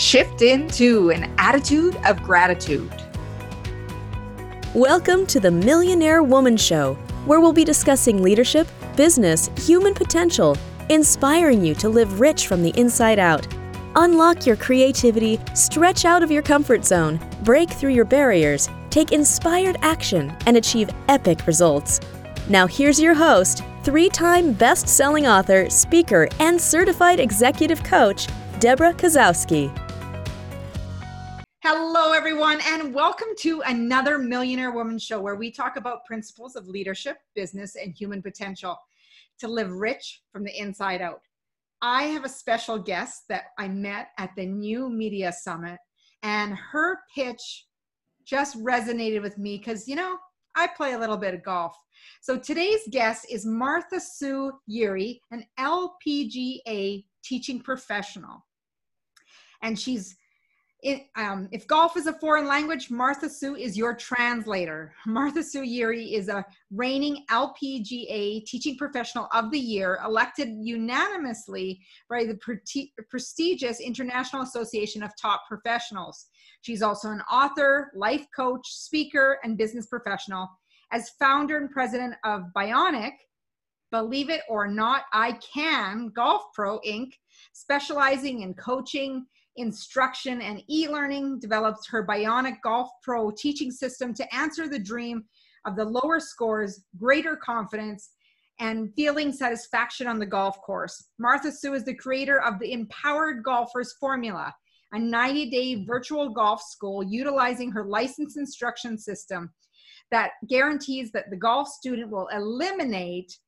shift into an attitude of gratitude. Welcome to the Millionaire Woman Show, where we'll be discussing leadership, business, human potential, inspiring you to live rich from the inside out. Unlock your creativity, stretch out of your comfort zone, break through your barriers, take inspired action, and achieve epic results. Now, here's your host, three time best selling author, speaker, and certified executive coach, Debra Kasowski. Hello, everyone, and welcome to another Millionaire Woman Show where we talk about principles of leadership, business, and human potential to live rich from the inside out. I have a special guest that I met at the New Media Summit, and her pitch just resonated with me because, you know, I play a little bit of golf. So today's guest is Martha Sue Yeary, an LPGA teaching professional. And she's um, if golf is a foreign language, Martha Sue is your translator. Martha Sue Yeary is a reigning LPGA Teaching Professional of the Year, elected unanimously by the pre- prestigious International Association of Top Professionals. She's also an author, life coach, speaker, and business professional. As founder and president of Bionic, believe it or not, I can Golf Pro Inc., specializing in coaching instruction and e-learning develops her bionic golf pro teaching system to answer the dream of the lower scores greater confidence and feeling satisfaction on the golf course. Martha sue is the creator of the empowered golfers formula a 90-day virtual golf school utilizing her licensed instruction system that guarantees that the golf student will eliminate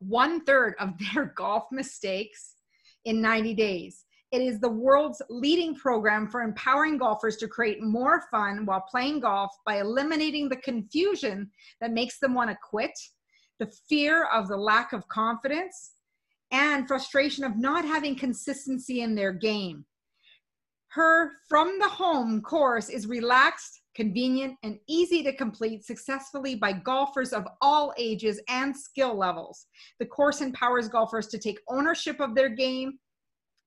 one third of their golf mistakes in 90 days it is the world's leading program for empowering golfers to create more fun while playing golf by eliminating the confusion that makes them want to quit, the fear of the lack of confidence, and frustration of not having consistency in their game. Her From the Home course is relaxed, convenient, and easy to complete successfully by golfers of all ages and skill levels. The course empowers golfers to take ownership of their game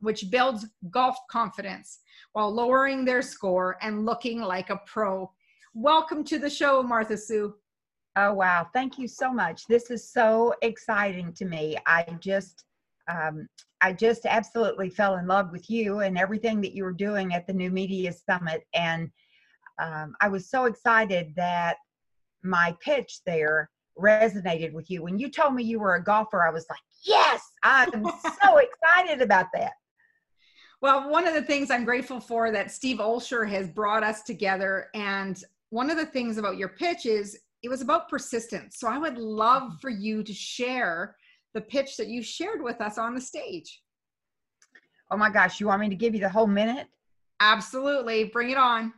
which builds golf confidence while lowering their score and looking like a pro. Welcome to the show, Martha Sue. Oh, wow. Thank you so much. This is so exciting to me. I just, um, I just absolutely fell in love with you and everything that you were doing at the New Media Summit. And um, I was so excited that my pitch there resonated with you. When you told me you were a golfer, I was like, yes, I'm so excited about that. Well, one of the things I'm grateful for that Steve Olsher has brought us together. And one of the things about your pitch is it was about persistence. So I would love for you to share the pitch that you shared with us on the stage. Oh my gosh, you want me to give you the whole minute? Absolutely. Bring it on.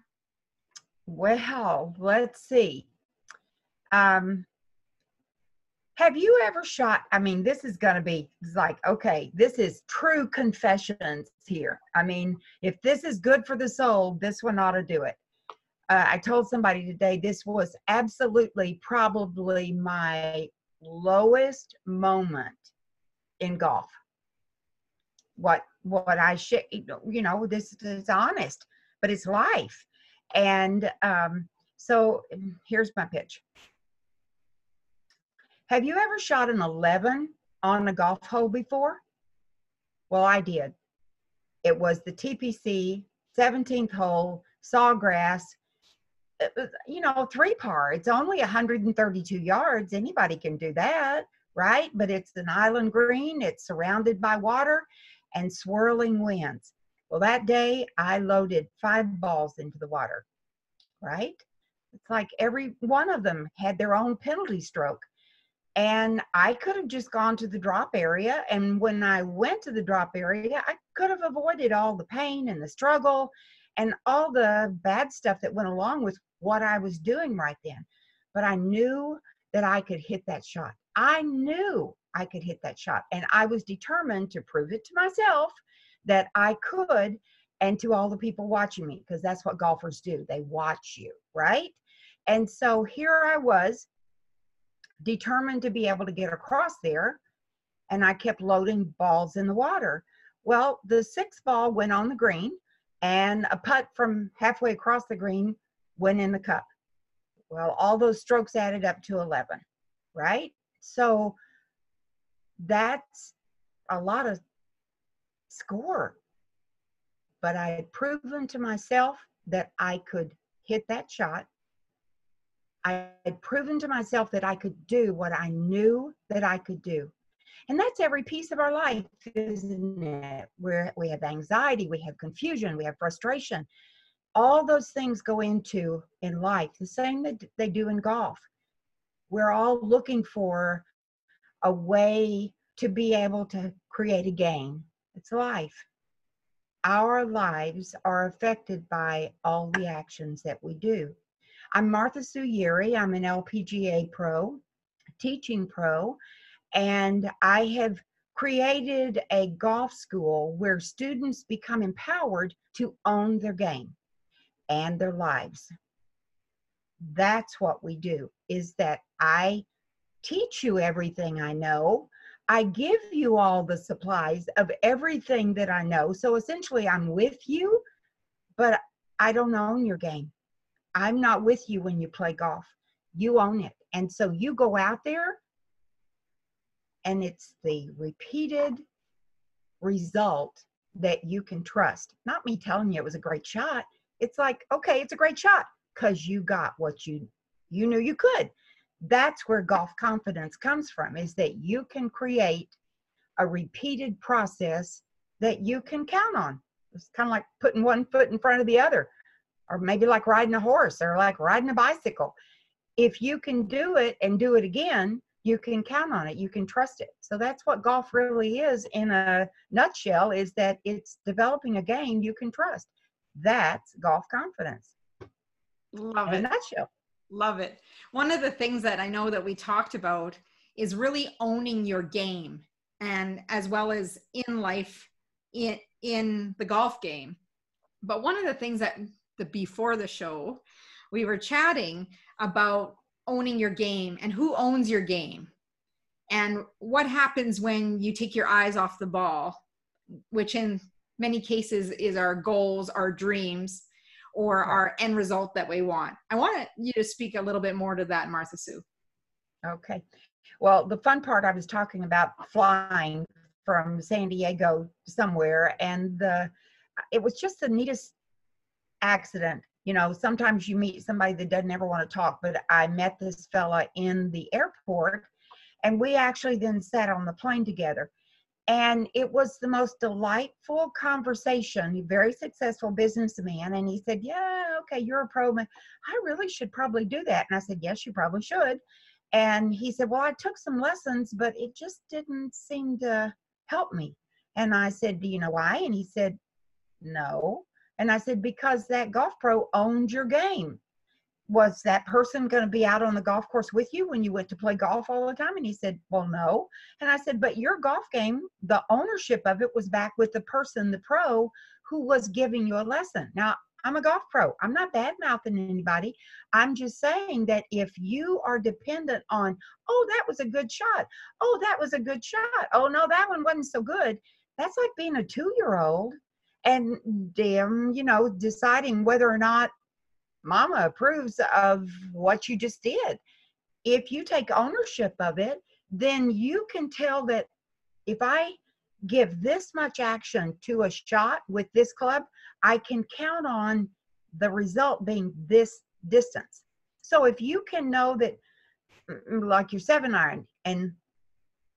Well, let's see. Um, have you ever shot? I mean, this is going to be like, okay, this is true confessions here. I mean, if this is good for the soul, this one ought to do it. Uh, I told somebody today this was absolutely probably my lowest moment in golf. What what I should you know this is honest, but it's life, and um, so here's my pitch. Have you ever shot an 11 on a golf hole before? Well, I did. It was the TPC 17th hole, sawgrass, was, you know, three par. It's only 132 yards. Anybody can do that, right? But it's an island green, it's surrounded by water and swirling winds. Well, that day I loaded five balls into the water, right? It's like every one of them had their own penalty stroke and I could have just gone to the drop area. And when I went to the drop area, I could have avoided all the pain and the struggle and all the bad stuff that went along with what I was doing right then. But I knew that I could hit that shot. I knew I could hit that shot. And I was determined to prove it to myself that I could and to all the people watching me, because that's what golfers do. They watch you, right? And so here I was determined to be able to get across there. And I kept loading balls in the water. Well, the sixth ball went on the green and a putt from halfway across the green went in the cup. Well, all those strokes added up to 11, right? So that's a lot of score. But I had proven to myself that I could hit that shot. I had proven to myself that I could do what I knew that I could do. And that's every piece of our life, isn't it? Where we have anxiety, we have confusion, we have frustration. All those things go into in life, the same that they do in golf. We're all looking for a way to be able to create a game. It's life. Our lives are affected by all the actions that we do. I'm Martha Sue Yeary. I'm an LPGA pro, teaching pro, and I have created a golf school where students become empowered to own their game and their lives. That's what we do is that I teach you everything I know. I give you all the supplies of everything that I know. So essentially I'm with you, but I don't own your game. I'm not with you when you play golf. You own it. And so you go out there and it's the repeated result that you can trust. Not me telling you it was a great shot. It's like, okay, it's a great shot because you got what you you knew you could. That's where golf confidence comes from is that you can create a repeated process that you can count on. It's kind of like putting one foot in front of the other, or maybe like riding a horse or like riding a bicycle. If you can do it and do it again, you can count on it you can trust it. So that's what golf really is in a nutshell is that it's developing a game you can trust. That's golf confidence. Love in it. a nutshell. Love it. One of the things that i know that we talked about is really owning your game and as well as in life in in the golf game. But one of the things that the before the show we were chatting about owning your game and who owns your game. And what happens when you take your eyes off the ball which in many cases is our goals our dreams or our end result that we want. I want you to speak a little bit more to that martha sue. Okay. Well the fun part i was talking about flying from san diego somewhere and the it was just the neatest accident you know, sometimes you meet somebody that doesn't ever want to talk, but I met this fella in the airport and we actually then sat on the plane together. And it was the most delightful conversation, very successful businessman. And he said, Yeah, okay, you're a pro. Man. I really should probably do that. And I said, Yes, you probably should. And he said, Well, I took some lessons, but it just didn't seem to help me. And I said, Do you know why? And he said, No. And I said, because that golf pro owned your game. Was that person going to be out on the golf course with you when you went to play golf all the time? And he said, well, no. And I said, but your golf game, the ownership of it was back with the person, the pro, who was giving you a lesson. Now, I'm a golf pro. I'm not bad mouthing anybody. I'm just saying that if you are dependent on, oh, that was a good shot. Oh, that was a good shot. Oh, no, that one wasn't so good. That's like being a two year old and them, you know, deciding whether or not mama approves of what you just did. If you take ownership of it, then you can tell that if I give this much action to a shot with this club, I can count on the result being this distance. So if you can know that, mm, like your seven iron and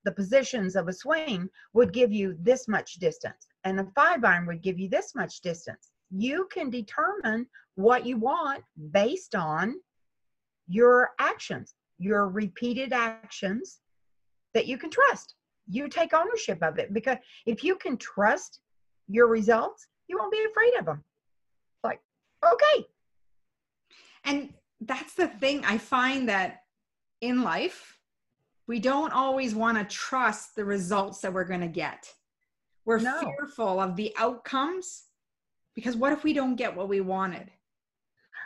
the positions of a swing would give you this much distance and a five iron would give you this much distance. You can determine what you want based on your actions, your repeated actions that you can trust. You take ownership of it because if you can trust your results, you won't be afraid of them. Like, okay. And that's the thing I find that in life, we don't always want to trust the results that we're going to get. We're no. fearful of the outcomes because what if we don't get what we wanted?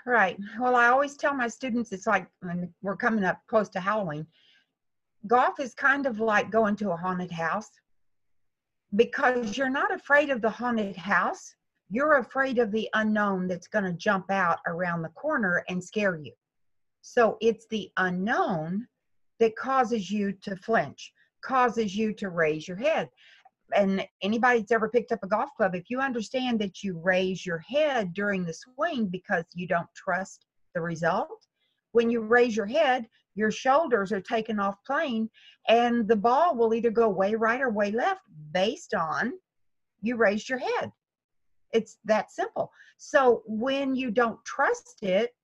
Right. Well, I always tell my students it's like when we're coming up close to Halloween, golf is kind of like going to a haunted house because you're not afraid of the haunted house. you're afraid of the unknown that's going to jump out around the corner and scare you. So it's the unknown that causes you to flinch, causes you to raise your head. And anybody that's ever picked up a golf club, if you understand that you raise your head during the swing because you don't trust the result, when you raise your head, your shoulders are taken off plane and the ball will either go way right or way left based on you raised your head. It's that simple. So when you don't trust it,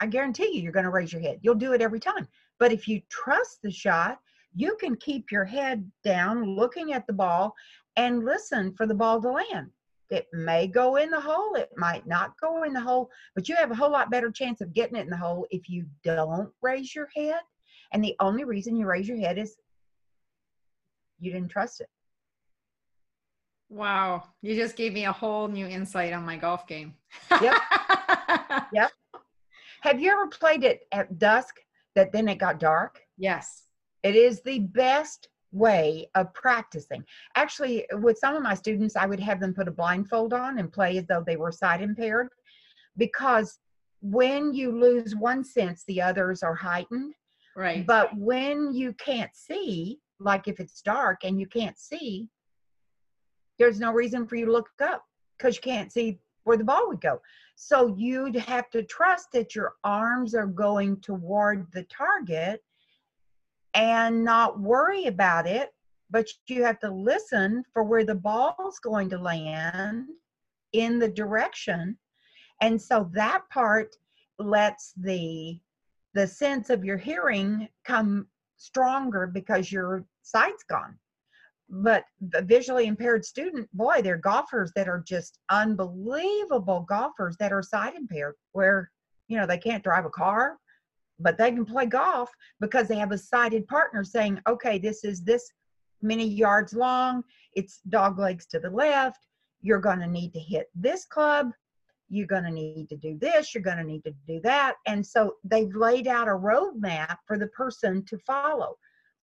I guarantee you, you're going to raise your head. You'll do it every time. But if you trust the shot, you can keep your head down, looking at the ball, and listen for the ball to land. It may go in the hole, it might not go in the hole, but you have a whole lot better chance of getting it in the hole if you don't raise your head. And the only reason you raise your head is you didn't trust it. Wow. You just gave me a whole new insight on my golf game. Yep. yep. Have you ever played it at dusk that then it got dark? Yes. It is the best way of practicing. Actually, with some of my students, I would have them put a blindfold on and play as though they were sight impaired because when you lose one sense, the others are heightened. Right. But when you can't see, like if it's dark and you can't see, there's no reason for you to look up because you can't see where the ball would go. So you'd have to trust that your arms are going toward the target and not worry about it, but you have to listen for where the ball's going to land in the direction. And so that part lets the the sense of your hearing come stronger because your sight's gone. But the visually impaired student, boy, they're golfers that are just unbelievable golfers that are sight impaired, where you know they can't drive a car, but they can play golf because they have a sighted partner saying, okay, this is this many yards long, it's dog legs to the left, you're going to need to hit this club, you're going to need to do this, you're going to need to do that. And so they've laid out a roadmap for the person to follow.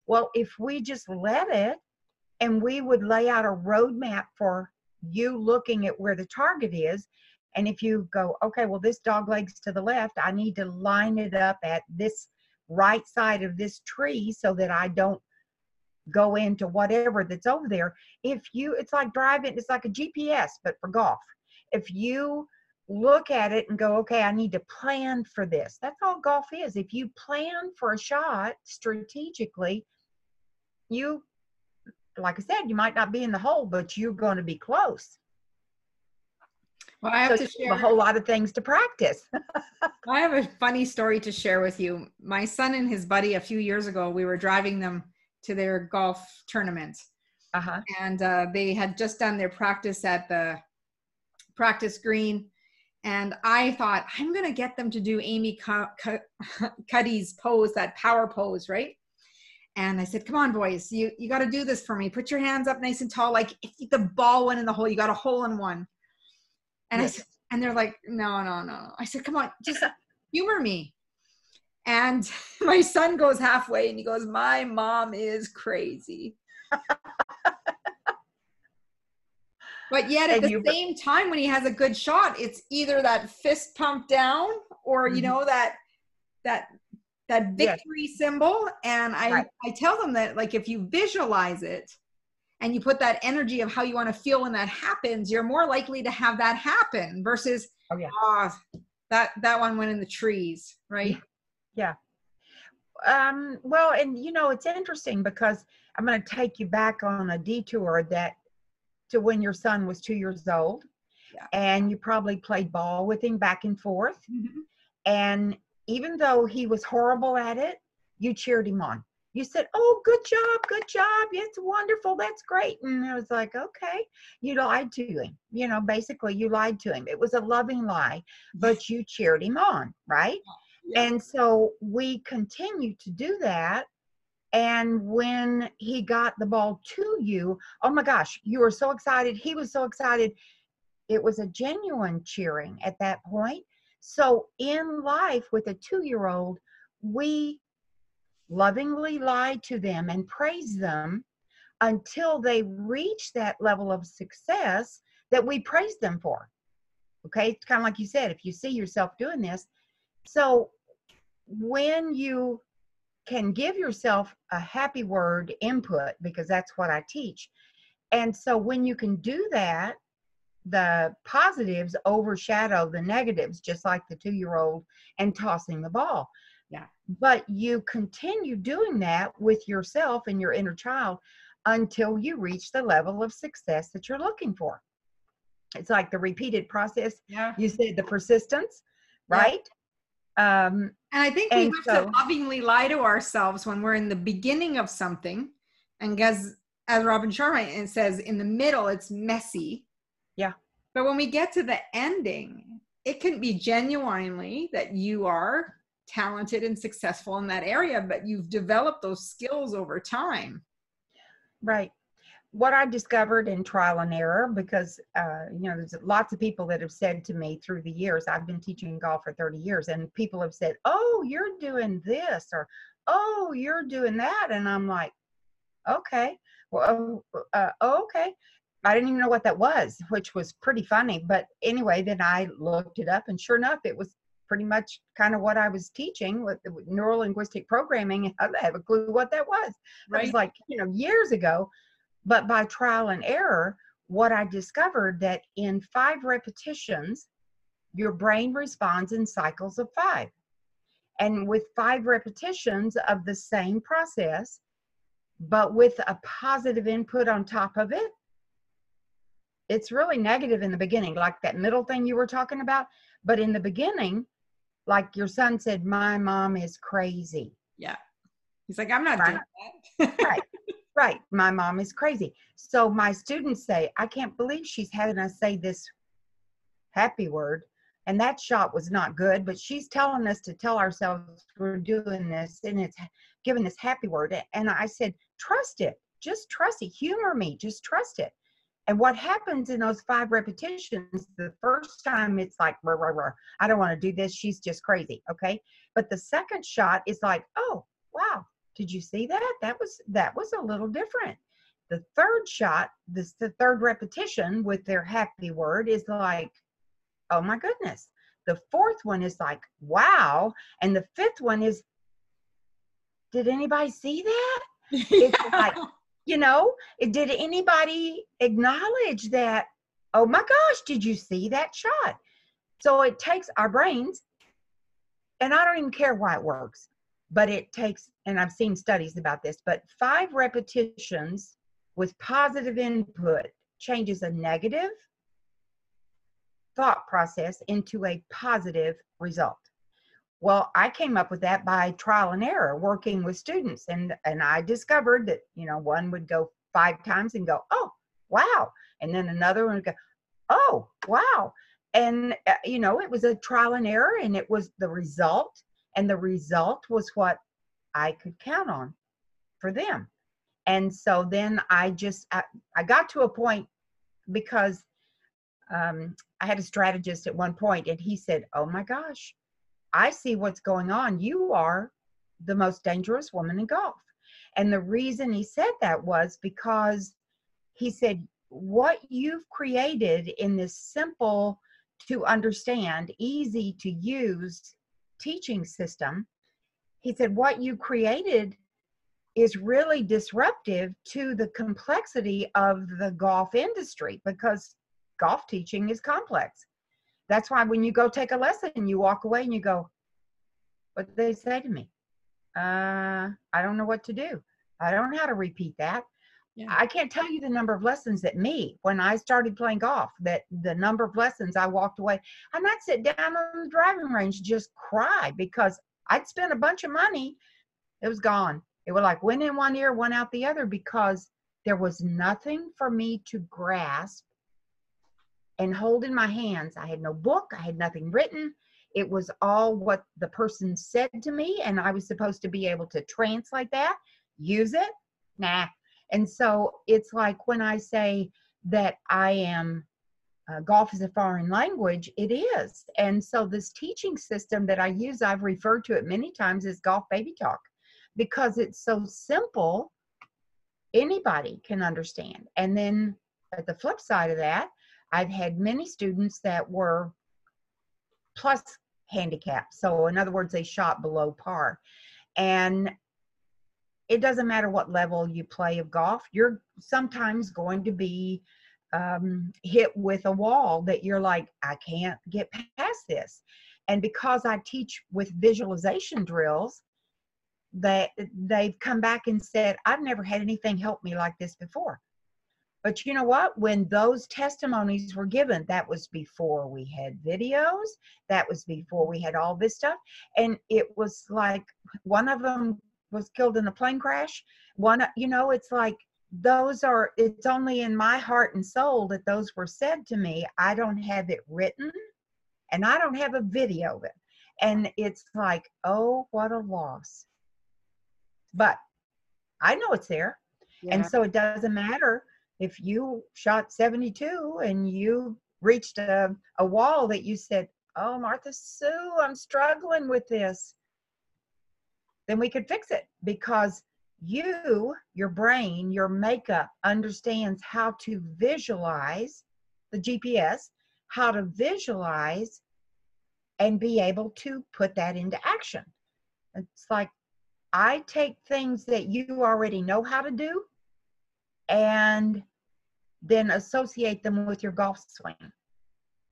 Well, if we just let it and we would lay out a roadmap for you looking at where the target is, and if you go, okay, well, this dog legs to the left, I need to line it up at this right side of this tree so that I don't go into whatever that's over there. If you, it's like driving, it's like a GPS, but for golf. If you look at it and go, okay, I need to plan for this. That's all golf is. If you plan for a shot strategically, you, like I said, you might not be in the hole, but you're going to be close. Well, I have so to share a whole lot of things to practice. I have a funny story to share with you. My son and his buddy, a few years ago, we were driving them to their golf tournament. Uh-huh. And uh, they had just done their practice at the practice green. And I thought, I'm going to get them to do Amy Cuddy's pose, that power pose, right? And I said, come on, boys, you, you got to do this for me. Put your hands up nice and tall. Like if the ball went in the hole, you got a hole in one. And yes. I said, and they're like, no, no, no. I said, come on, just humor me. And my son goes halfway and he goes, my mom is crazy. but yet at and the you, same time, when he has a good shot, it's either that fist pump down or, mm-hmm. you know, that, that, that victory yes. symbol. And I, right. I tell them that like, if you visualize it, and you put that energy of how you want to feel when that happens, you're more likely to have that happen versus oh, yeah. oh that that one went in the trees, right? Yeah. Um, well, and you know, it's interesting because I'm going to take you back on a detour that to when your son was two years old, yeah. and you probably played ball with him back and forth. Mm-hmm. And even though he was horrible at it, you cheered him on you said, Oh, good job, good job. It's wonderful. That's great. And I was like, Okay. You lied to him. You know, basically, you lied to him. It was a loving lie, but you cheered him on, right? Yeah. And so we continue to do that. And when he got the ball to you, oh my gosh, you were so excited. He was so excited. It was a genuine cheering at that point. So in life with a two year old, we lovingly lie to them and praise them until they reach that level of success that we praise them for. Okay, it's kind of like you said, if you see yourself doing this. So when you can give yourself a happy word input, because that's what I teach. And so when you can do that, the positives overshadow the negatives, just like the two year old and tossing the ball. Yeah. But you continue doing that with yourself and your inner child until you reach the level of success that you're looking for. It's like the repeated process. Yeah. You said the persistence, right? Um, And I think we have so- to lovingly lie to ourselves when we're in the beginning of something. And as as Robin Sharma says, in the middle it's messy. Yeah. But when we get to the ending, it can be genuinely that you are talented and successful in that area, but you've developed those skills over time. Right. What I discovered in trial and error, because uh, you know, there's lots of people that have said to me through the years, I've been teaching golf for 30 years, and people have said, "Oh, you're doing this," or "Oh, you're doing that," and I'm like, "Okay, well, uh, okay." I didn't even know what that was, which was pretty funny. But anyway, then I looked it up, and sure enough, it was pretty much kind of what I was teaching with, with neuro linguistic programming. I didn't have a clue what that was. It was like, you know, years ago. But by trial and error, what I discovered that in five repetitions, your brain responds in cycles of five. And with five repetitions of the same process, but with a positive input on top of it, it's really negative in the beginning, like that middle thing you were talking about. But in the beginning, like your son said, my mom is crazy. Yeah. He's like, I'm not Right. doing that. right. Right. My mom is crazy. So my students say i can't believe she's having us say this happy word. And that shot was not good but she's telling us to tell ourselves we're doing this and it's giving this happy word. And i said trust it. Just trust it. Humor me. Just trust it and what happens in those five repetitions the first time it's like rah, rah, rah, i don't want to do this she's just crazy okay? But the second shot is like oh wow did you see that? That was that was a little different. The third shot this the third repetition with their happy word is like oh my goodness. The fourth one is like wow. And the fifth one is did anybody see that? It's like- you know did anybody acknowledge that oh my gosh did you see that shot? So it takes our brains and i don't even care why it works but it takes and i've seen studies about this but five repetitions with positive input changes a negative thought process into a positive result well i came up with that by trial and error working with students and and i discovered that you know one would go five times and go oh wow and then another one would go oh wow and uh, you know it was a trial and error and it was the result and the result was what i could count on for them and so then i just i, I got to a point because um, i had a strategist at one point and he said oh my gosh i see what's going on you are the most dangerous woman in golf and the reason he said that was because he said what you've created in this simple to understand easy to use teaching system, he said, what you created is really disruptive to the complexity of the golf industry because golf teaching is complex. That's why when you go take a lesson, you walk away and you go, What did they say to me? Uh, I don't know what to do. I don't know how to repeat that. Yeah. I can't tell you the number of lessons that me, when I started playing golf, that the number of lessons I walked away, and I'd sit down on the driving range, just cry because I'd spent a bunch of money. It was gone. It was like went in one ear, one out the other because there was nothing for me to grasp and hold in my hands. I had no book, I had nothing written. It was all what the person said to me, and I was supposed to be able to translate that, use it. Nah. And so it's like when I say that I am uh, golf is a foreign language, it is. And so this teaching system that I use, I've referred to it many times as golf baby talk because it's so simple, anybody can understand. And then at the flip side of that, I've had many students that were plus handicap. So, in other words, they shot below par. And it doesn't matter what level you play of golf, you're sometimes going to be um, hit with a wall that you're like, I can't get past this. And because I teach with visualization drills, that they've come back and said, I've never had anything help me like this before. But you know what? When those testimonies were given, that was before we had videos, that was before we had all this stuff. And it was like one of them was killed in a plane crash. One, you know, it's like those are, it's only in my heart and soul that those were said to me. I don't have it written and I don't have a video of it. And it's like, oh, what a loss. But I know it's there. Yeah. And so it doesn't matter if you shot 72 and you reached a, a wall that you said, Oh, Martha Sue, I'm struggling with this, then we could fix it because you, your brain, your makeup understands how to visualize the GPS, how to visualize and be able to put that into action. It's like I take things that you already know how to do and then associate them with your golf swing.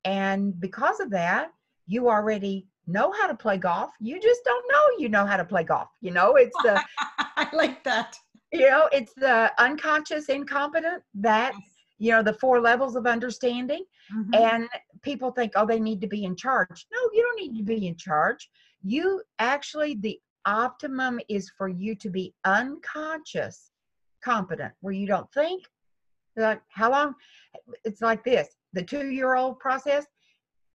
And because of that, you already know how to play golf. You just don't know you know how to play golf. You know, it's the I like that. You know, it's the unconscious incompetent that you know the four levels of understanding mm-hmm. and people think oh they need to be in charge no you don't need to be in charge you actually the optimum is for you to be unconscious competent where you don't think like how long it's like this the two year old process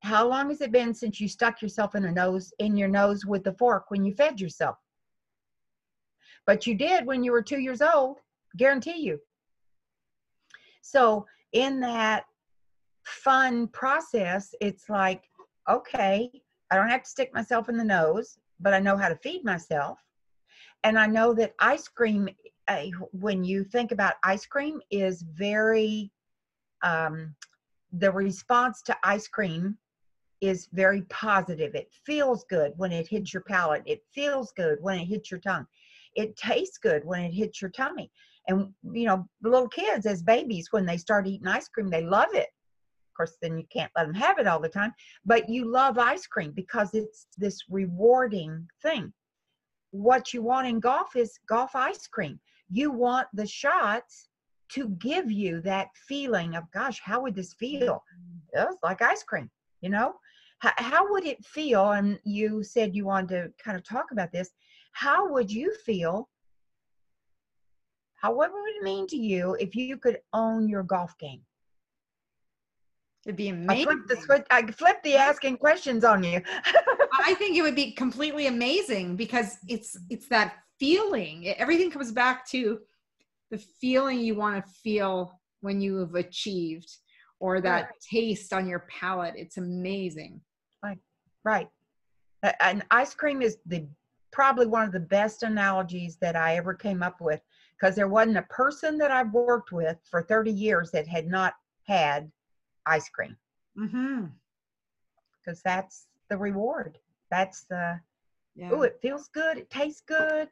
how long has it been since you stuck yourself in a nose in your nose with the fork when you fed yourself? But you did when you were two years old guarantee you. So in that fun process it's like okay i don't have to stick myself in the nose but i know how to feed myself. And i know that ice cream uh, when you think about ice cream is very um, the response to ice cream is very positive. It feels good when it hits your palate. It feels good when it hits your tongue. It tastes good when it hits your tummy. And you know little kids as babies when they start eating ice cream they love it. Of course then you can't let them have it all the time but you love ice cream because it's this rewarding thing. What you want in golf is golf ice cream you want the shots to give you that feeling of gosh how would this feel it's like ice cream you know how, how would it feel and you said you wanted to kind of talk about this how would you feel how what would it mean to you if you could own your golf game It'd be amazing. I flip the switch. I flip the asking questions on you. I think it would be completely amazing because it's it's that feeling. Everything comes back to the feeling you want to feel when you have achieved or that right. taste on your palate. It's amazing. Right. Right. And ice cream is the probably one of the best analogies that I ever came up with because there wasn't a person that I've worked with for 30 years that had not had ice cream. Mm-hmm. Because that's the reward. That's the, yeah. oh, it feels good. It tastes good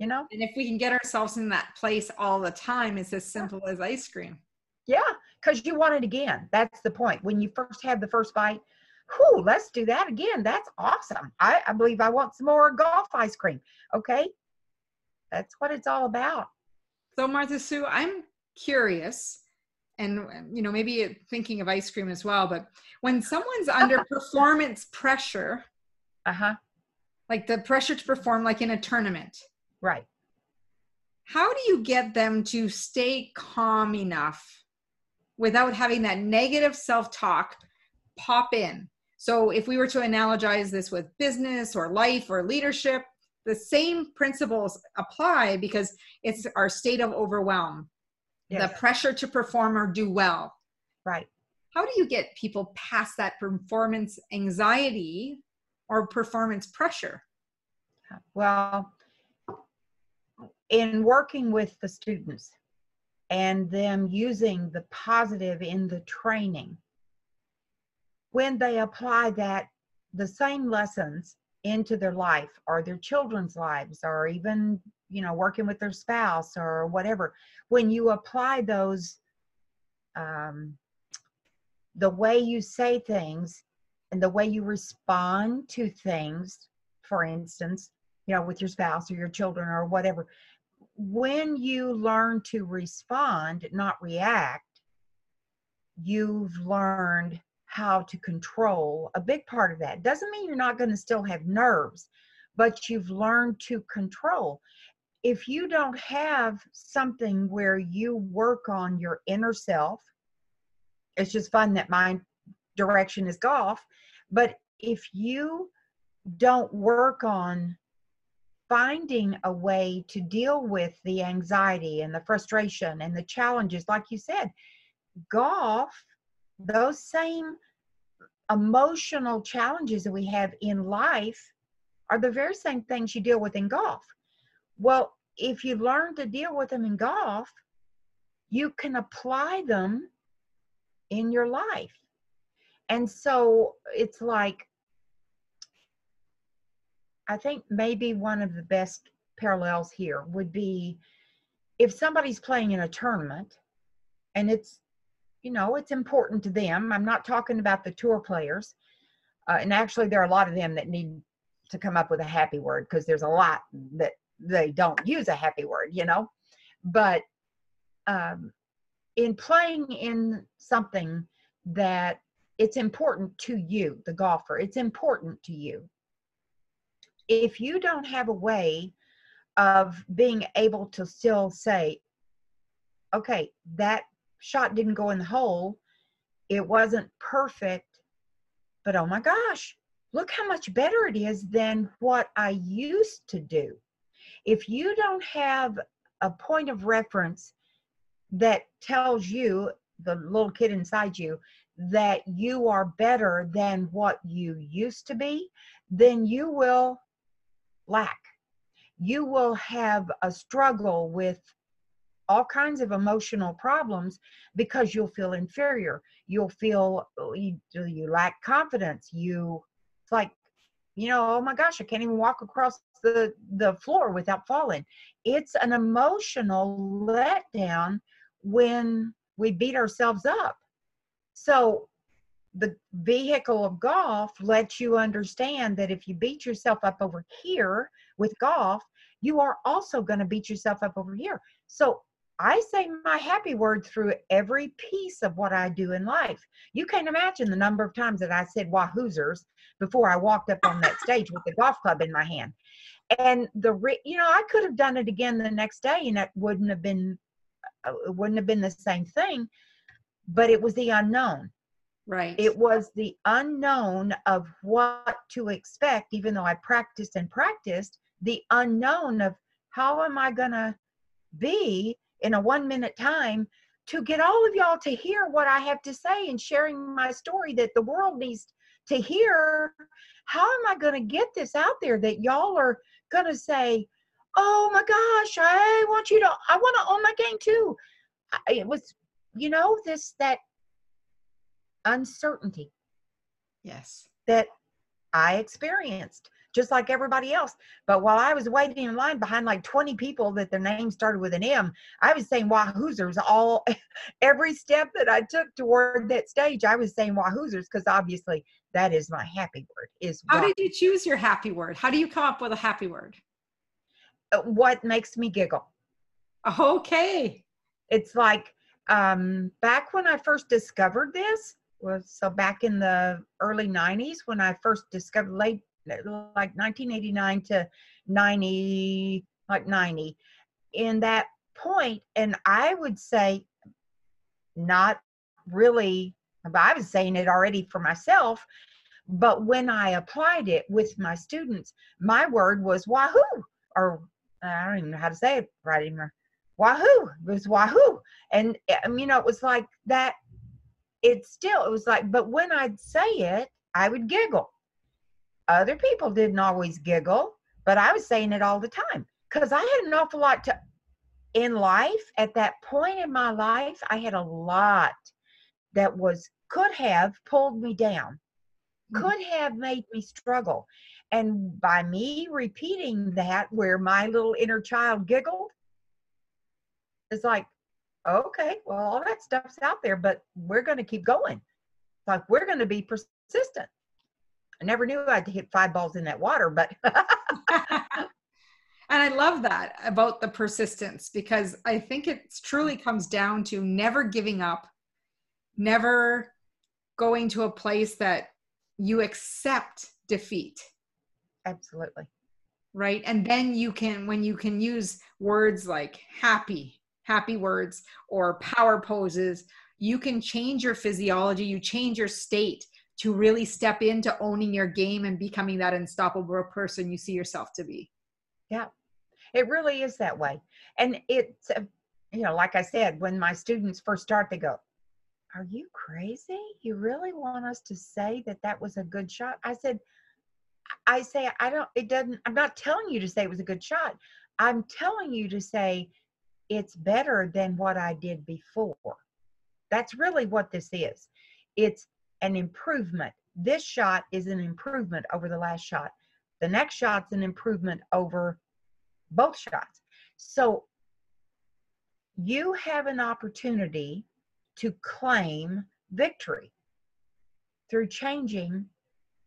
you know? And if we can get ourselves in that place all the time it's as simple as ice cream. Yeah because you want it again. That's the point. When you first have the first bite whew, let's do that again. That's awesome. I, I believe i want some more golf ice cream okay? That's what it's all about. So martha sue i'm curious and you know maybe thinking of ice cream as well but when someone's under performance pressure uh-huh. like the pressure to perform like in a tournament Right. How do you get them to stay calm enough without having that negative self talk pop in? So, if we were to analogize this with business or life or leadership, the same principles apply because it's our state of overwhelm, yes. the pressure to perform or do well. Right. How do you get people past that performance anxiety or performance pressure? Well, in working with the students and them using the positive in the training. When they apply that, the same lessons into their life or their children's lives or even, you know, working with their spouse or whatever, when you apply those, um, the way you say things and the way you respond to things, for instance, you know, with your spouse or your children or whatever, when you learn to respond, not react, you've learned how to control a big part of that. Doesn't mean you're not going to still have nerves, but you've learned to control. If you don't have something where you work on your inner self, it's just fun that my direction is golf. But if you don't work on finding a way to deal with the anxiety and the frustration and the challenges, like you said, golf, those same emotional challenges that we have in life are the very same things you deal with in golf. Well, if you learn to deal with them in golf, you can apply them in your life. And so it's like I think maybe one of the best parallels here would be if somebody's playing in a tournament and it's you know it's important to them. I'm not talking about the tour players uh, and actually there are a lot of them that need to come up with a happy word because there's a lot that they don't use a happy word you know? But um, in playing in something that it's important to you the golfer it's important to you if you don't have a way of being able to still say, okay, that shot didn't go in the hole, it wasn't perfect, but oh my gosh, look how much better it is than what I used to do. If you don't have a point of reference that tells you, the little kid inside you, that you are better than what you used to be, then you will lack. You will have a struggle with all kinds of emotional problems because you'll feel inferior. You'll feel oh, you, you lack confidence. You, it's like, you know, oh my gosh, I can't even walk across the, the floor without falling. It's an emotional letdown when we beat ourselves up. So the vehicle of golf lets you understand that if you beat yourself up over here with golf, you are also going to beat yourself up over here. So I say my happy word through every piece of what I do in life. You can't imagine the number of times that I said wahoozers before I walked up on that stage with the golf club in my hand. And the you know I could have done it again the next day and it wouldn't have been uh, it wouldn't have been the same thing, but it was the unknown Right. It was the unknown of what to expect, even though I practiced and practiced, the unknown of how am I going to be in a one minute time to get all of y'all to hear what I have to say and sharing my story that the world needs to hear. How am I going to get this out there that y'all are going to say, oh my gosh, I want you to, I want to own my game too. It was, you know, this, that uncertainty. Yes. That I experienced just like everybody else. But while I was waiting in line behind like 20 people that their name started with an M, I was saying Wahoo'sers all every step that I took toward that stage. I was saying Wahoo'sers because obviously that is my happy word. Is how did you choose your happy word? How do you come up with a happy word? Uh, what makes me giggle? Okay. It's like um, back when I first discovered this, was so back in the early 90s when I first discovered late like 1989 to 90 like 90 in that point and I would say not really I was saying it already for myself but when I applied it with my students my word was wahoo or I don't even know how to say it right anymore. Wahoo it was wahoo. And um, you know it was like that it still it was like but when i'd say it i would giggle other people didn't always giggle but i was saying it all the time because i had an awful lot to in life, at that point in my life, I had a lot that was could have pulled me down, Mhm. could have made me struggle. And by me repeating that, where my little inner child giggled, it's like, okay, well, all that stuff's out there, but we're going to keep going. Like, we're going to be persistent. I never knew I'd hit five balls in that water, but and I love that about the persistence because I think it truly comes down to never giving up, never going to a place that you accept defeat, absolutely. right? And then you can, when you can use words like happy, happy words, or power poses, you can change your physiology, you change your state to really step into owning your game and becoming that unstoppable person you see yourself to be. Yeah, it really is that way. And it's, uh, you know, like I said, when my students first start, they go, Are you crazy? You really want us to say that that was a good shot? I said, I say, I don't, it doesn't, I'm not telling you to say it was a good shot. I'm telling you to say it's better than what I did before. That's really what this is. It's an improvement. This shot is an improvement over the last shot. The next shot's an improvement over both shots. So you have an opportunity to claim victory through changing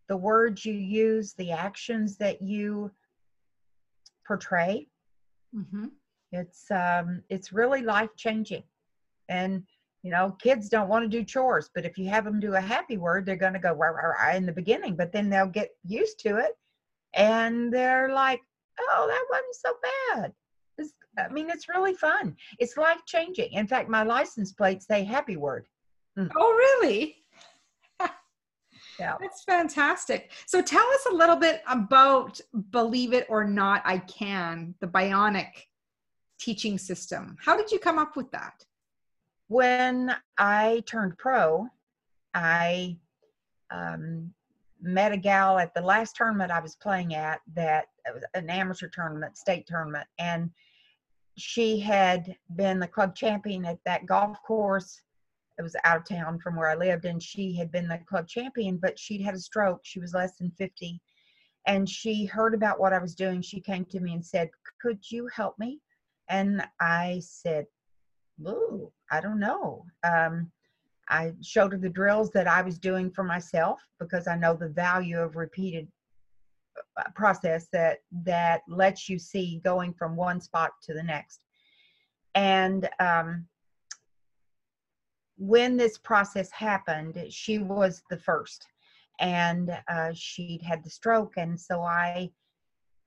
the words you use, the actions that you portray. Mm-hmm. It's um, it's really life changing, and you know, kids don't want to do chores, but if you have them do a happy word, they're going to go rah, rah, rah in the beginning, but then they'll get used to it, and they're like, oh, that wasn't so bad. It's, I mean, it's really fun. It's life changing. In fact, my license plates say happy word. Oh, really? Yeah. That's fantastic. So tell us a little bit about Believe It or Not, I Can, the bionic teaching system. How did you come up with that? When I turned pro, I um, met a gal at the last tournament I was playing at that was an amateur tournament, state tournament, and she had been the club champion at that golf course. It was out of town from where I lived, and she had been the club champion, but she'd had a stroke. She was less than 50. And she heard about what I was doing. She came to me and said, Could you help me? And I said, Ooh, I don't know. Um, I showed her the drills that I was doing for myself because I know the value of repeated uh, process that that lets you see going from one spot to the next. And um, when this process happened, she was the first, and uh, she'd had the stroke, and so I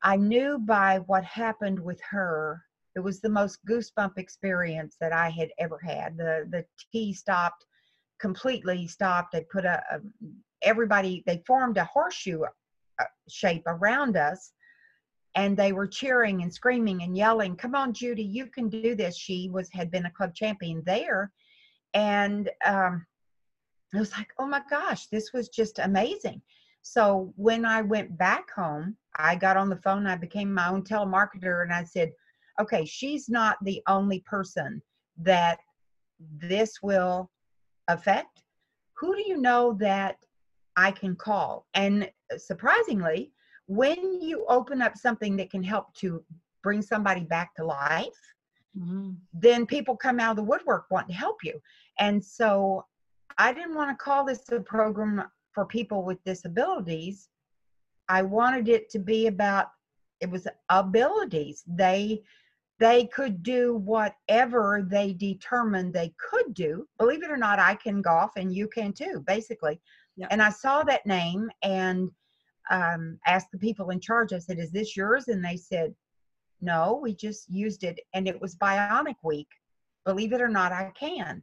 I knew by what happened with her it was the most goosebump experience that I had ever had. The the tee stopped completely stopped. They put a, a everybody they formed a horseshoe uh, shape around us and they were cheering and screaming and yelling come on judy you can do this she was had been a club champion there and um i was like oh my gosh this was just amazing so when i went back home i got on the phone i became my own telemarketer and i said okay she's not the only person that this will affect. Who do you know that i can call? And surprisingly when you open up something that can help to bring somebody back to life mm-hmm. then people come out of the woodwork wanting to help you. And so i didn't want to call this a program for people with disabilities. I wanted it to be about it was abilities. They they could do whatever they determined they could do. Believe it or not i can golf and you can too basically. And i saw that name and um, asked the people in charge i said is this yours? And they said no we just used it and it was bionic week. Believe it or not i can.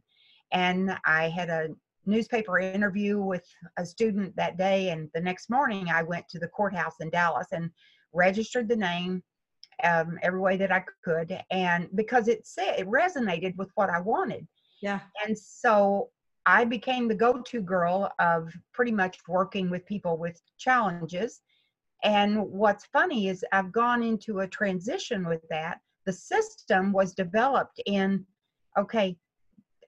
And i had a newspaper interview with a student that day and the next morning i went to the courthouse in dallas and registered the name um, every way that i could and because it said it resonated with what i wanted. Yeah. and so I became the go to girl of pretty much working with people with challenges. And what's funny is I've gone into a transition with that. The system was developed in okay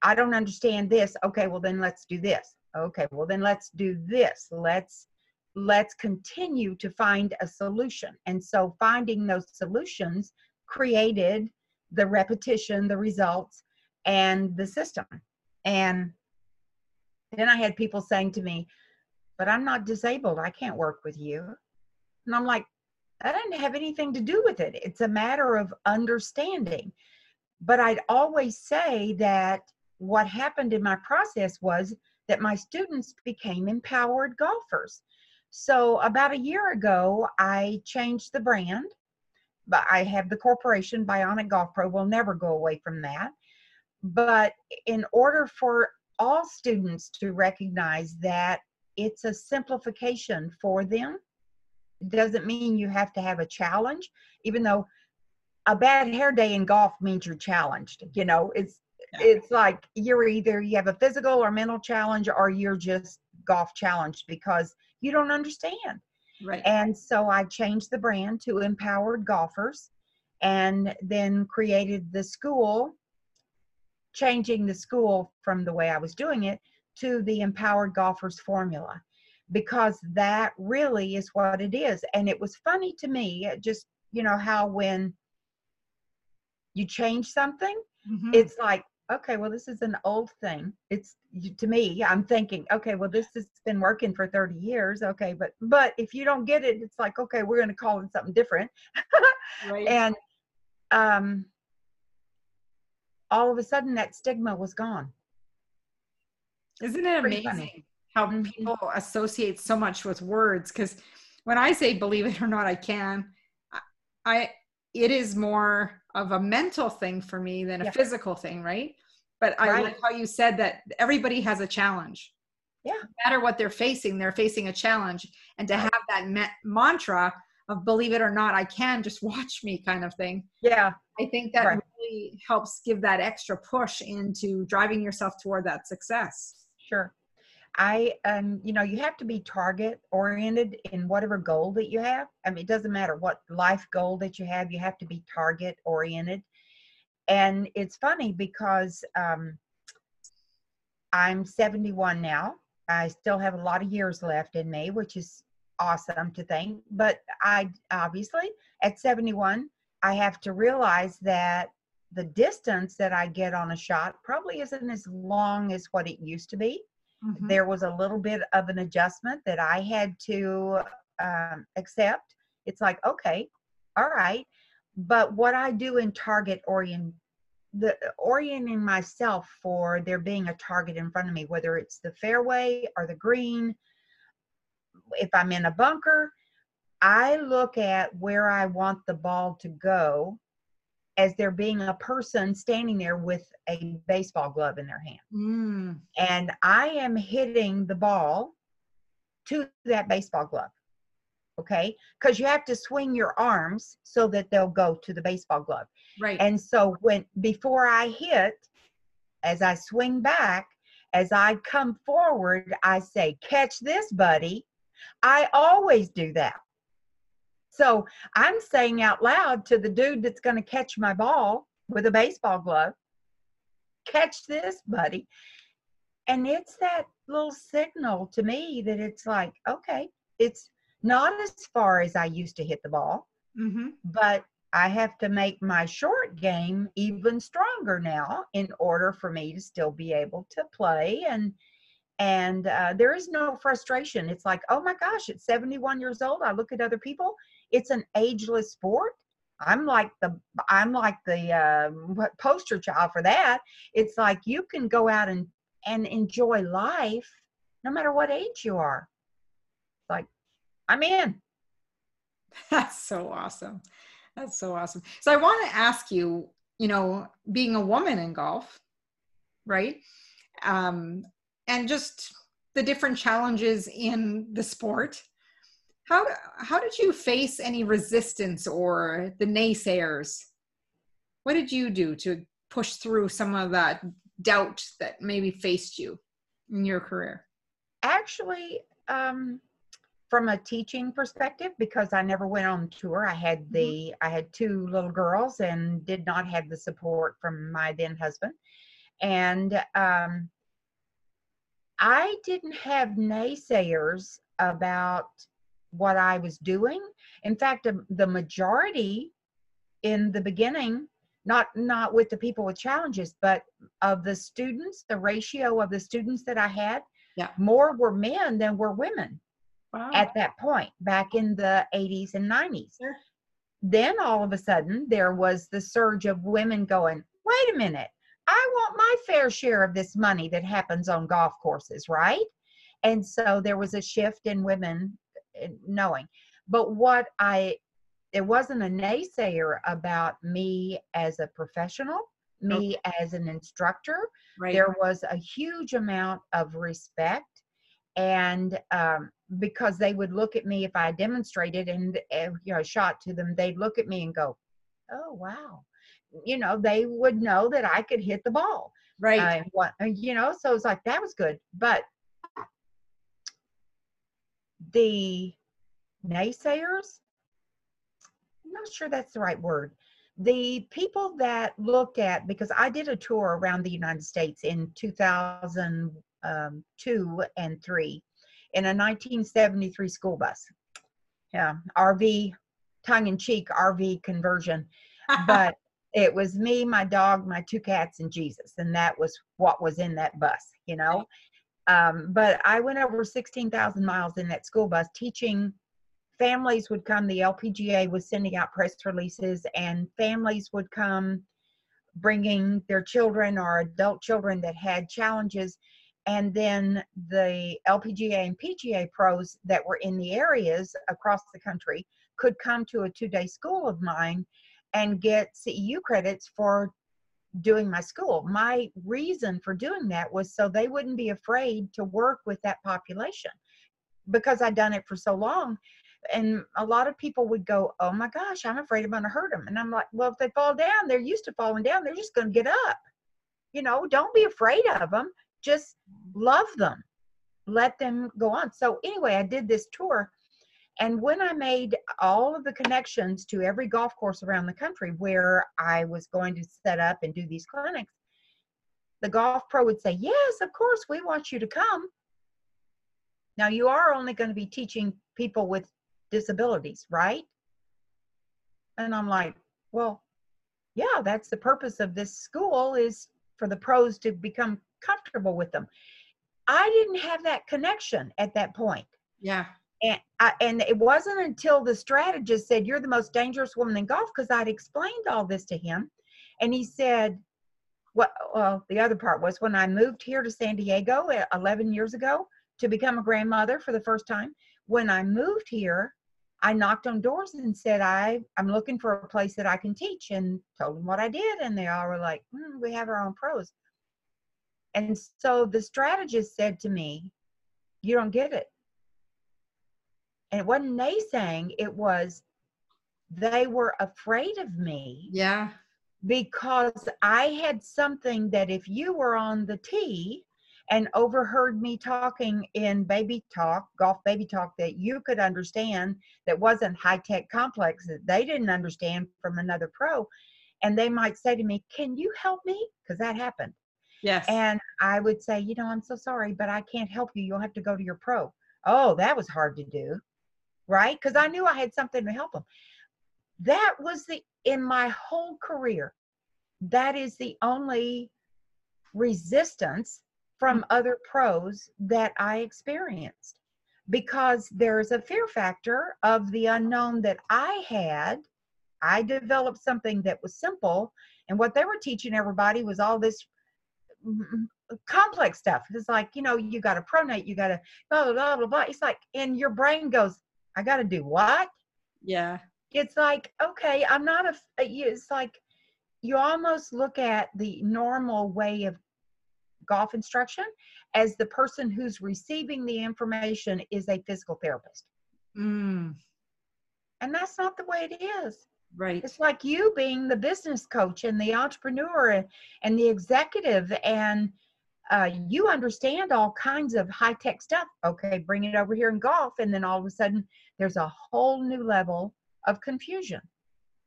i don't understand this. Okay well then let's do this. Okay well then let's do this. Let's let's continue to find a solution and so finding those solutions created the repetition the results and the system and then i had people saying to me but i'm not disabled i can't work with you and i'm like that doesn't have anything to do with it. It's a matter of understanding. But I'd always say that what happened in my process was that my students became empowered golfers. So about a year ago, I changed the brand. But I have the corporation Bionic Golf Pro. We'll never go away from that. But in order for all students to recognize that it's a simplification for them doesn't mean you have to have a challenge, even though a bad hair day in golf means you're challenged. You know, it's it's like you're either you have a physical or mental challenge or you're just golf challenged because you don't understand. Right. And so I changed the brand to Empowered Golfers and then created the school, changing the school from the way I was doing it to the Empowered Golfers formula because that really is what it is. And it was funny to me, just, you know, how when you change something, mm-hmm. it's like, okay, well, this is an old thing. It's to me, I'm thinking, okay, well, this has been working for 30 years. Okay, but but if you don't get it, it's like, okay, we're going to call it something different. right. And um, all of a sudden, that stigma was gone. Isn't it Pretty amazing? Funny how mm-hmm. people associate so much with words because when i say believe it or not i can i it is more of a mental thing for me than a yeah. physical thing right? But i like how you said that everybody has a challenge. Yeah. No matter what they're facing they're facing a challenge. And to right. have that ma- mantra of believe it or not i can just watch me kind of thing. Yeah. I think that right. really helps give that extra push into driving yourself toward that success. Sure I, um, you know, you have to be target oriented in whatever goal that you have. I mean, it doesn't matter what life goal that you have, you have to be target oriented. And it's funny because um, I'm 71 now. I still have a lot of years left in me, which is awesome to think. But I obviously, at 71, I have to realize that the distance that I get on a shot probably isn't as long as what it used to be Mm-hmm. There was a little bit of an adjustment that I had to um, accept. It's like, okay, all right. But what I do in target orient, the orienting myself for there being a target in front of me, whether it's the fairway or the green, if I'm in a bunker, I look at where I want the ball to go as there being a person standing there with a baseball glove in their hand. Mm. And I am hitting the ball to that baseball glove. Okay. Because you have to swing your arms so that they'll go to the baseball glove. Right. And so when before I hit, as I swing back, as I come forward, I say, catch this, buddy. I always do that. So I'm saying out loud to the dude that's going to catch my ball with a baseball glove, catch this, buddy. And it's that little signal to me that it's like, okay, it's not as far as I used to hit the ball, mm-hmm. but I have to make my short game even stronger now in order for me to still be able to play and and uh, there is no frustration it's like oh my gosh at 71 years old i look at other people it's an ageless sport. I'm like the i'm like the uh, poster child for that. It's like you can go out and and enjoy life no matter what age you are. Like i'm in. That's so awesome. That's so awesome. So i want to ask you you know being a woman in golf right? Um and just the different challenges in the sport how how did you face any resistance or the naysayers? What did you do to push through some of that doubt that maybe faced you in your career? Actually, um, from a teaching perspective because I never went on tour. I had Mm-hmm. the I had two little girls and did not have the support from my then husband. And um I didn't have naysayers about what I was doing. In fact, the majority in the beginning, not not with the people with challenges, but of the students, the ratio of the students that I had, Yeah. more were men than were women Wow. at that point back in the 80s and 90s. Sure. Then all of a sudden there was the surge of women going, wait a minute, I want my fair share of this money that happens on golf courses, right? And so there was a shift in women knowing. But what I, it wasn't a naysayer about me as a professional, me as an instructor right. there was a huge amount of respect and um, because they would look at me if i demonstrated and uh, you know shot to them they'd look at me and go oh wow you know they would know that i could hit the ball right. what uh, you know so it's like that was good but the naysayers? I'm not sure that's the right word. The people that looked at because i did a tour around the united states in 2002 um, and 3 in a 1973 school bus. Yeah rv tongue-in-cheek rv conversion. But it was me, my dog, my two cats, and Jesus, and that was what was in that bus, you know. Um, but I went over sixteen thousand miles in that school bus teaching. Families would come. The LPGA was sending out press releases, and families would come, bringing their children or adult children that had challenges. And then the LPGA and PGA pros that were in the areas across the country could come to a two day school of mine and get CEU credits for doing my school. My reason for doing that was so they wouldn't be afraid to work with that population because I'd done it for so long. And a lot of people would go, Oh my gosh, I'm afraid I'm going to hurt them. And I'm like, Well, if they fall down, they're used to falling down. They're just going to get up. You know, don't be afraid of them. Just love them. Let them go on. So, anyway, I did this tour and when I made all of the connections to every golf course around the country where I was going to set up and do these clinics, the golf pro would say, Yes, of course, we want you to come. Now, you are only going to be teaching people with disabilities, right? And I'm like, Well, yeah, that's the purpose of this school is for the pros to become comfortable with them. I didn't have that connection at that point yeah. And I, and it wasn't until the strategist said you're the most dangerous woman in golf because I'd explained all this to him, and he said, "What?" Well, the other part was when I moved here to San Diego uh, 11 years ago to become a grandmother for the first time. When I moved here, I knocked on doors and said, "I I'm looking for a place that I can teach," and told them what I did, and they all were like, "Hmm, "We have our own pros." And so the strategist said to me, "You don't get it." And it wasn't naysaying it was they were afraid of me Yeah. because i had something that if you were on the tee and overheard me talking in baby talk golf baby talk that you could understand that wasn't high tech complex that they didn't understand from another pro and they might say to me can you help me because that happened Yes. and I would say, you know, I'm so sorry, but I can't help you. You'll have to go to your pro. Oh, that was hard to do, right? Because I knew I had something to help them. That was the, in my whole career, that is the only resistance from mm-hmm. other pros that I experienced because there's a fear factor of the unknown that I had. I developed something that was simple, and what they were teaching everybody was all this complex stuff. It's like, you know, you got to pronate, you got to blah, blah, blah, blah, blah. It's like, and your brain goes, I got to do what? yeah. It's like, okay, I'm not a, it's like, you almost look at the normal way of golf instruction as the person who's receiving the information is a physical therapist. Mm, And that's not the way it is. right. It's like you being the business coach and the entrepreneur and the executive and uh, you understand all kinds of high tech stuff. Okay, bring it over here in golf. And then all of a sudden, there's a whole new level of confusion.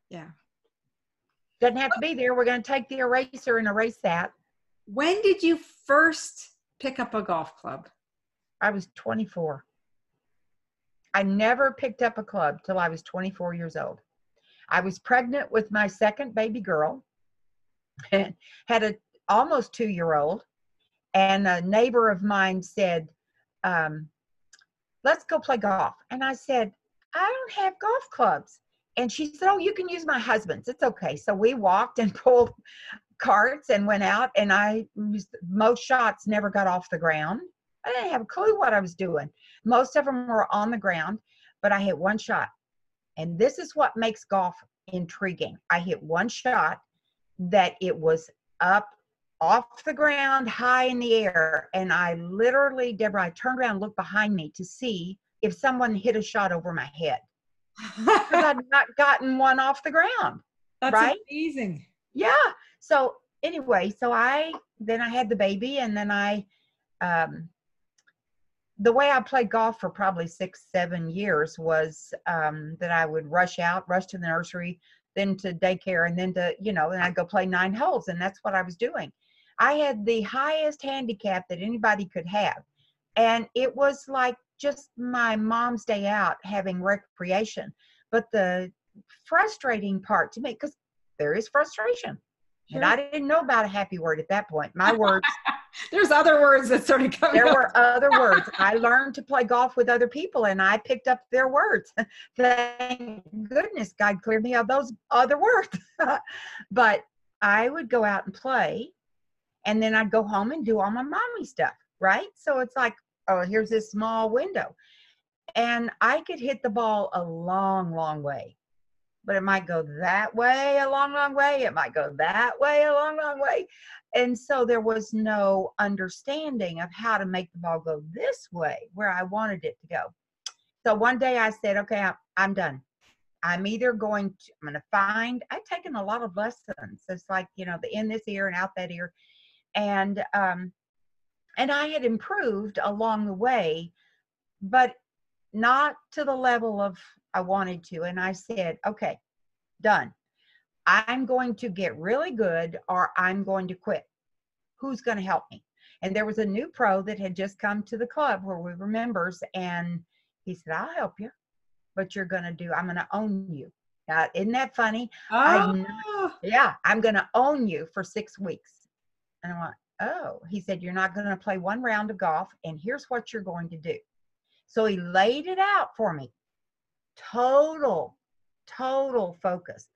Yeah. Doesn't have to be there. We're going to take the eraser and erase that. When did you first pick up a golf club? I was 24. I never picked up a club till I was 24 years old. I was pregnant with my second baby girl and had a almost two year old. And a neighbor of mine said, um, Let's go play golf. And I said, I don't have golf clubs. And she said, Oh, you can use my husband's. It's okay. So we walked and pulled carts and went out, and I most shots never got off the ground. I didn't have a clue what I was doing. Most of them were on the ground, but I hit one shot. And this is what makes golf intriguing. I hit one shot that it was up off the ground, high in the air. And I literally, Debra, I turned around and looked behind me to see if someone hit a shot over my head. Because I'd not gotten one off the ground. That's right? amazing. Yeah. So anyway, so I then I had the baby and then I um the way I played golf for probably six, seven years was um, that I would rush out, rush to the nursery, then to daycare, and then to, you know, and I'd go play nine holes. And that's what I was doing. I had the highest handicap that anybody could have. And it was like just my mom's day out having recreation. But the frustrating part to me, because there is frustration. Sure. And I didn't know about a happy word at that point. My words There's other words that started coming. There up. were other words. I learned to play golf with other people, and I picked up their words. Thank goodness God cleared me of those other words. but I would go out and play, and then I'd go home and do all my mommy stuff. Right. So it's like, oh, here's this small window, and I could hit the ball a long, long way but it might go that way a long, long way. It might go that way a long, long way. And so there was no understanding of how to make the ball go this way where I wanted it to go. So one day I said, okay, I'm, I'm done. I'm either going to, I'm going to find, I've taken a lot of lessons. It's like, you know, the in this ear and out that ear. And, um, and I had improved along the way, but not to the level of I wanted to. And I said, okay, done. I'm going to get really good or I'm going to quit. Who's going to help me? And there was a new pro that had just come to the club where we were members. And he said, I'll help you, but you're going to do, I'm going to own you. Uh, isn't that funny? Oh. I'm, yeah, I'm going to own you for six weeks. And I went, oh, he said, you're not going to play one round of golf. And here's what you're going to do. So he laid it out for me. Total, total focus.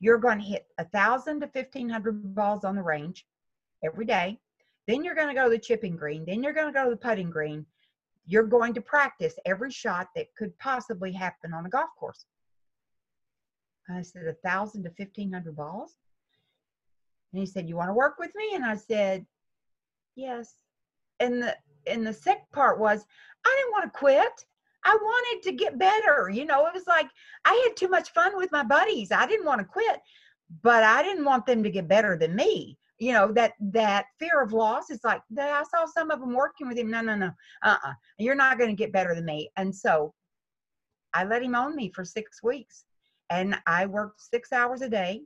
You're going to hit a thousand to fifteen hundred balls on the range every day. Then you're going to go to the chipping green. Then you're going to go to the putting green. You're going to practice every shot that could possibly happen on a golf course. I said, a thousand to fifteen hundred balls. And he said, You want to work with me? And I said, Yes. And the and the sick part was I didn't want to quit. I wanted to get better. You know, it was like I had too much fun with my buddies. I didn't want to quit, but I didn't want them to get better than me. You know, that that fear of loss is like that. I saw some of them working with him. No, no, no. Uh-uh. You're not going to get better than me. And so I let him own me for six weeks. And I worked six hours a day,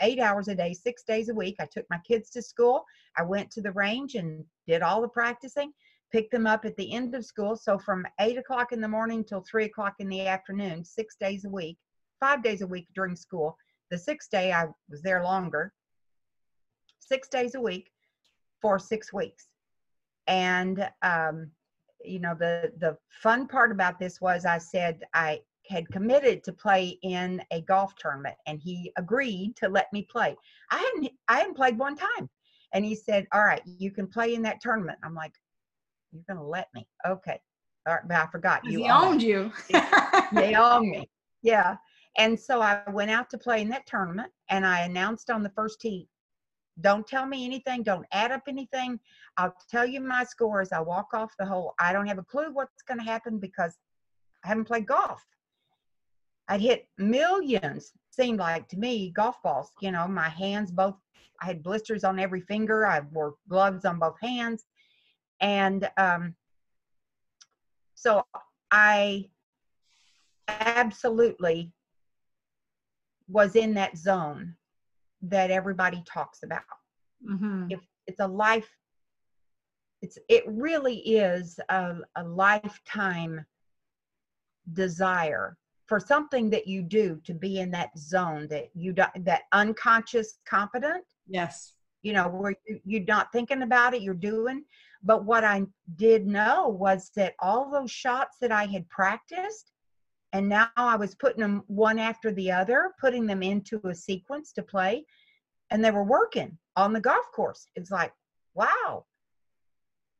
eight hours a day, six days a week. I took my kids to school. I went to the range and did all the practicing picked them up at the end of school. So from eight o'clock in the morning till three o'clock in the afternoon, six days a week, five days a week during school. The sixth day I was there longer, six days a week for six weeks. And um, you know, the the fun part about this was I said I had committed to play in a golf tournament and he agreed to let me play. I hadn't I hadn't played one time. And he said, All right, you can play in that tournament. I'm like, you're going to let me. Okay. All right, but I forgot you. He owned you. they owned me. Yeah. And so I went out to play in that tournament and I announced on the first tee, don't tell me anything. Don't add up anything. I'll tell you my score as I walk off the hole. I don't have a clue what's going to happen because I haven't played golf. I'd hit millions, seemed like to me, golf balls. You know, my hands both, I had blisters on every finger. I wore gloves on both hands. And um, so I absolutely was in that zone that everybody talks about. Mm-hmm. If it's a life, it's it really is a, a lifetime desire for something that you do to be in that zone that you do, that unconscious competent Yes. you know where you- you're not thinking about it you're doing. But what i did know was that all those shots that i had practiced and now i was putting them one after the other putting them into a sequence to play and they were working on the golf course. It's like wow.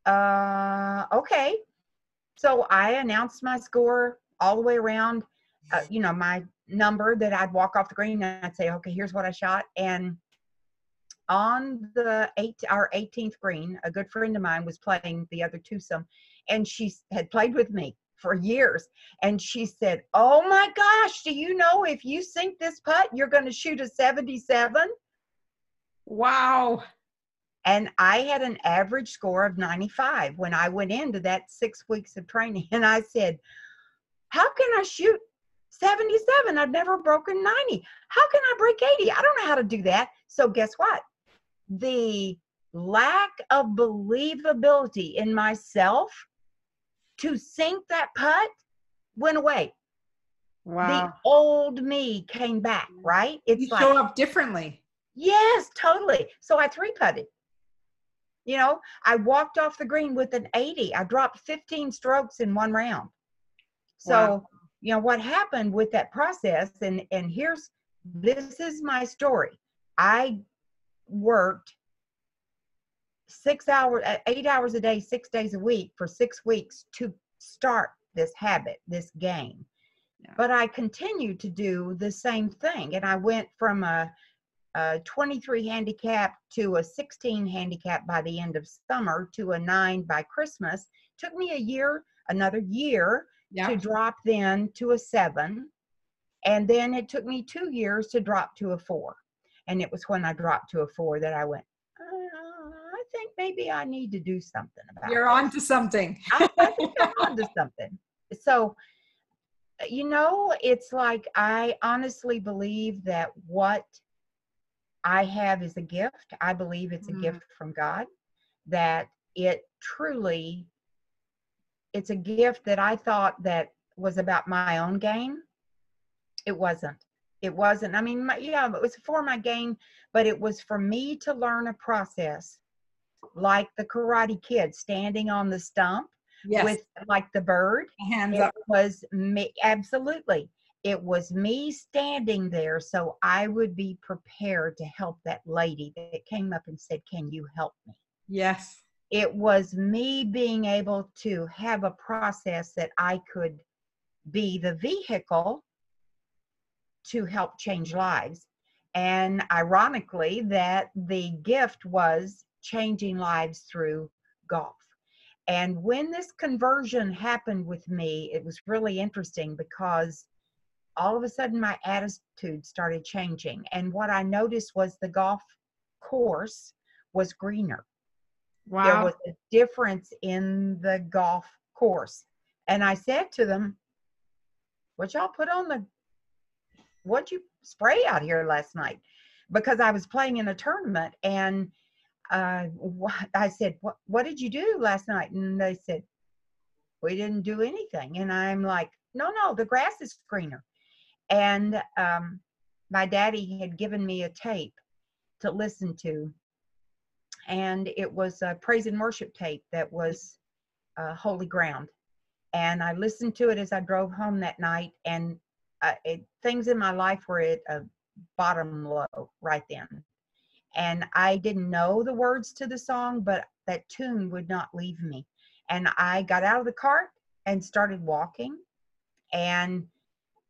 Uh okay. So i announced my score all the way around uh, you know my number that i'd walk off the green and i'd say okay here's what i shot. And on the eight our 18th green a good friend of mine was playing the other twosome and she had played with me for years. And she said oh my gosh do you know if you sink this putt you're going to shoot a 77 Wow. and i had an average score of 95 when i went into that six weeks of training. And i said how can i shoot 77 i've never broken 90 how can i break 80 i don't know how to do that so guess what the lack of believability in myself to sink that putt went away Wow. the old me came back mm. right it's you like show up differently. Yes, totally. So I three putted. You know, I walked off the green with an 80. I dropped 15 strokes in one round. So, Wow. You know, what happened with that process, and and here's this is my story. I worked six hours, uh, eight hours a day, six days a week for six weeks to start this habit, this game. Yeah. But I continued to do the same thing, and I went from a a 23 handicap to a 16 handicap by the end of summer to a nine by Christmas. Took me a year, another year Yeah. to drop then to a seven. And then it took me two years to drop to a four. And it was when I dropped to a four that I went, uh, I think maybe I need to do something about You're this." on to something. I, I think I'm onto something. So, you know, it's like I honestly believe that what I have is a gift. I believe it's a Mm. gift from God. That it truly, it's a gift that I thought that was about my own game. It wasn't. It wasn't. I mean, my, yeah, it was for my game, but it was for me to learn a process, like the Karate Kid standing on the stump Yes. with like the bird. hands It up. was me absolutely. It was me standing there so I would be prepared to help that lady that came up and said, Can you help me? Yes. It was me being able to have a process that I could be the vehicle to help change lives. And ironically, that the gift was changing lives through golf. And when this conversion happened with me, it was really interesting because all of a sudden my attitude started changing. And what I noticed was the golf course was greener. There was a difference in the golf course. And I said to them, What y'all put on the, what'd you spray out here last night? Because I was playing in a tournament and uh, wh- I said, what, what did you do last night? And they said, We didn't do anything. And I'm like, No, no, the grass is greener. And um, my daddy had given me a tape to listen to and it was a praise and worship tape that was uh, holy ground. And i listened to it as i drove home that night and uh, it, things in my life were at a bottom low right then. And i didn't know the words to the song but that tune would not leave me. And i got out of the cart and started walking and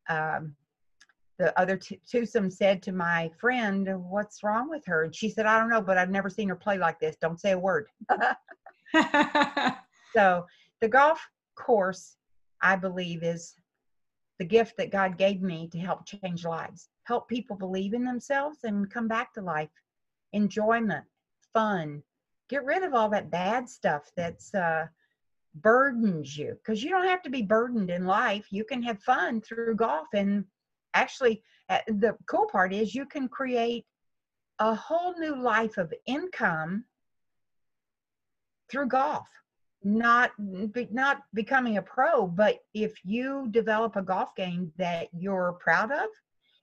um, the other t- twosome said to my friend, "What's wrong with her?" And she said, "I don't know, but I've never seen her play like this. Don't say a word." So the golf course, I believe, is the gift that God gave me to help change lives, help people believe in themselves and come back to life, enjoyment, fun. Get rid of all that bad stuff that's uh, burdens you because you don't have to be burdened in life. You can have fun through golf. And actually, uh, the cool part is you can create a whole new life of income through golf. Not not becoming a pro but if you develop a golf game that you're proud of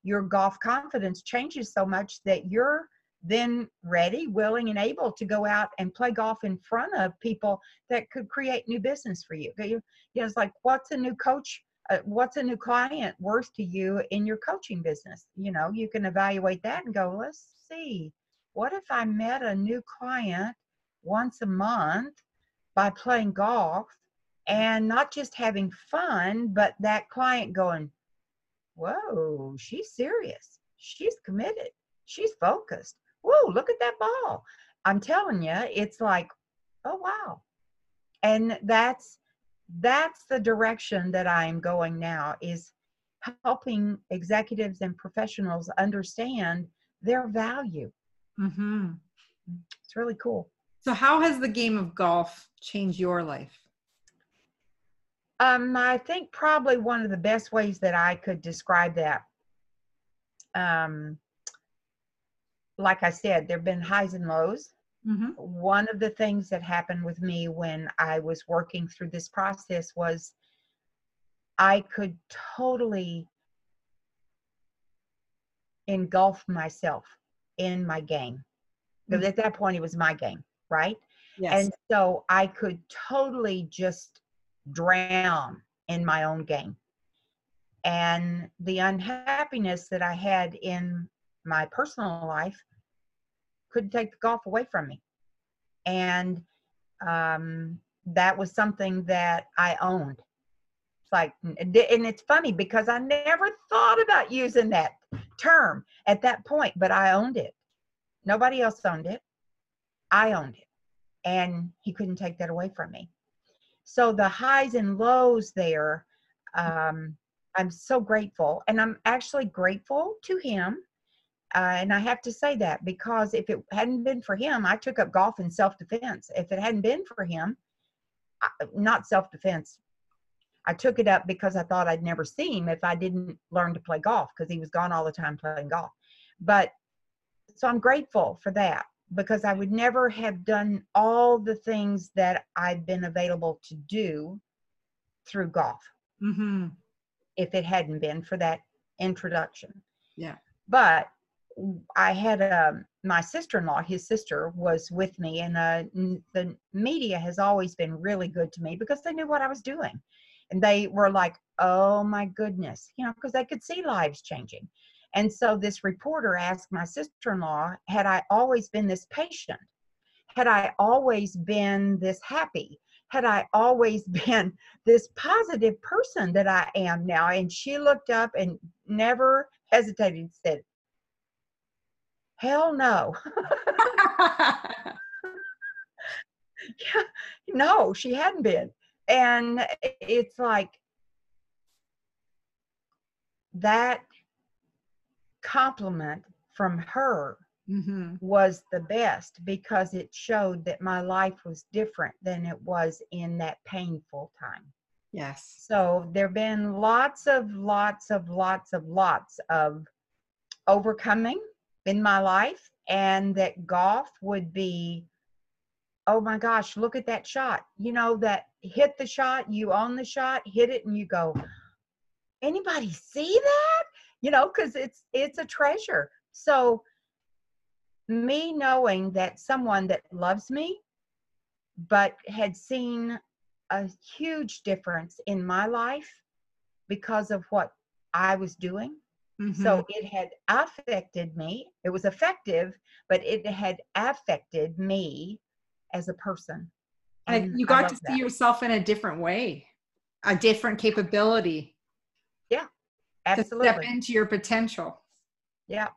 your golf confidence changes so much that you're then ready willing and able to go out and play golf in front of people that could create new business for you. You know it's like what's a new coach uh, what's a new client worth to you in your coaching business you know you can evaluate that and go let's see what if i met a new client once a month by playing golf and not just having fun, but that client going, Whoa, she's serious. She's committed. She's focused. Whoa, look at that ball. I'm telling you, it's like, oh wow. And that's that's the direction that I am going now is helping executives and professionals understand their value. Mm-hmm. It's really cool. So, how has the game of golf changed your life? Um, I think probably one of the best ways that I could describe that. Um, like I said, there have been highs and lows. Mm-hmm. One of the things that happened with me when I was working through this process was I could totally engulf myself in my game. Because mm-hmm. at that point, it was my game right? Yes. And so I could totally just drown in my own game. And the unhappiness that I had in my personal life couldn't take the golf away from me. And um, that was something that I owned. It's like, and it's funny because I never thought about using that term at that point, but I owned it. Nobody else owned it. I owned it. And he couldn't take that away from me. So the highs and lows there, um, I'm so grateful. And I'm actually grateful to him. Uh, and I have to say that because if it hadn't been for him, I took up golf in self defense. If it hadn't been for him, not self defense, I took it up because I thought I'd never see him if I didn't learn to play golf because he was gone all the time playing golf. But so I'm grateful for that because I would never have done all the things that I've been available to do through golf mm-hmm. if it hadn't been for that introduction. Yeah. But I had um, my sister-in-law, his sister, was with me, and uh, the media has always been really good to me because they knew what I was doing, and they were like, "Oh my goodness," you know, because they could see lives changing. And so this reporter asked my sister in law, had I always been this patient? Had I always been this happy? Had I always been this positive person that I am now? And she looked up and never hesitated said, Hell no. yeah, no, she hadn't been. And it's like that compliment from her mm-hmm. was the best because it showed that my life was different than it was in that painful time. Yes. So there have been lots of, lots of, lots of, lots of overcoming in my life, and that golf would be, oh my gosh, look at that shot. You know, that hit the shot, you own the shot, hit it, and you go, anybody see that? you know because it's it's a treasure so me knowing that someone that loves me but had seen a huge difference in my life because of what i was doing mm-hmm. so it had affected me it was effective but it had affected me as a person and you got to see that. yourself in a different way a different capability Yeah, Absolutely. Step into your potential. Yeah.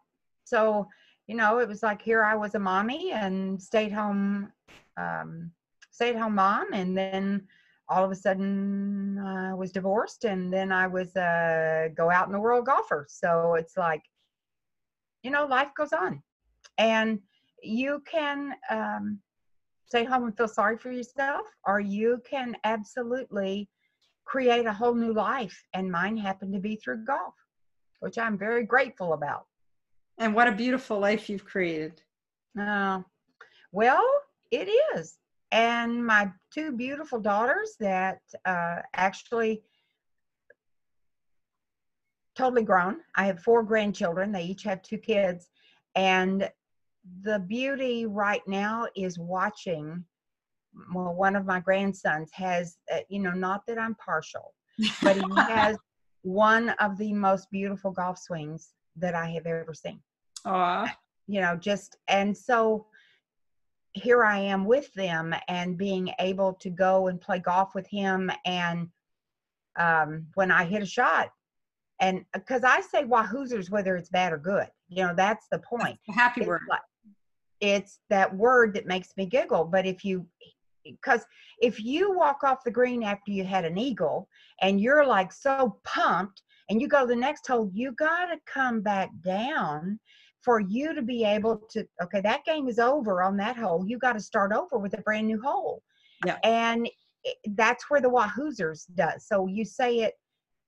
So, you know, it was like here I was a mommy and stayed home, um, stayed home mom. And then all of a sudden I was divorced and then I was a go out in the world golfer. So it's like, you know, life goes on. And you can um, stay home and feel sorry for yourself, or you can absolutely create a whole new life. And mine happened to be through golf, which I'm very grateful about. And what a beautiful life you've created. Uh, well, it is. And my two beautiful daughters that uh, actually totally grown. I have four grandchildren. They each have two kids. And the beauty right now is watching. Well, one of my grandsons has, uh, you know, not that I'm partial, but he has one of the most beautiful golf swings that I have ever seen. Aww. You know, just, and so here I am with them and being able to go and play golf with him. And um, when I hit a shot, and because I say Wahoozers, whether it's bad or good, you know, that's the point. That's happy it's word. Like, it's that word that makes me giggle. But if you, because if you walk off the green after you had an eagle and you're like so pumped and you go to the next hole, you got to come back down for you to be able to okay that game is over on that hole. You got to start over with a brand new hole. Yeah. And that's where the wahoozers does. So you say it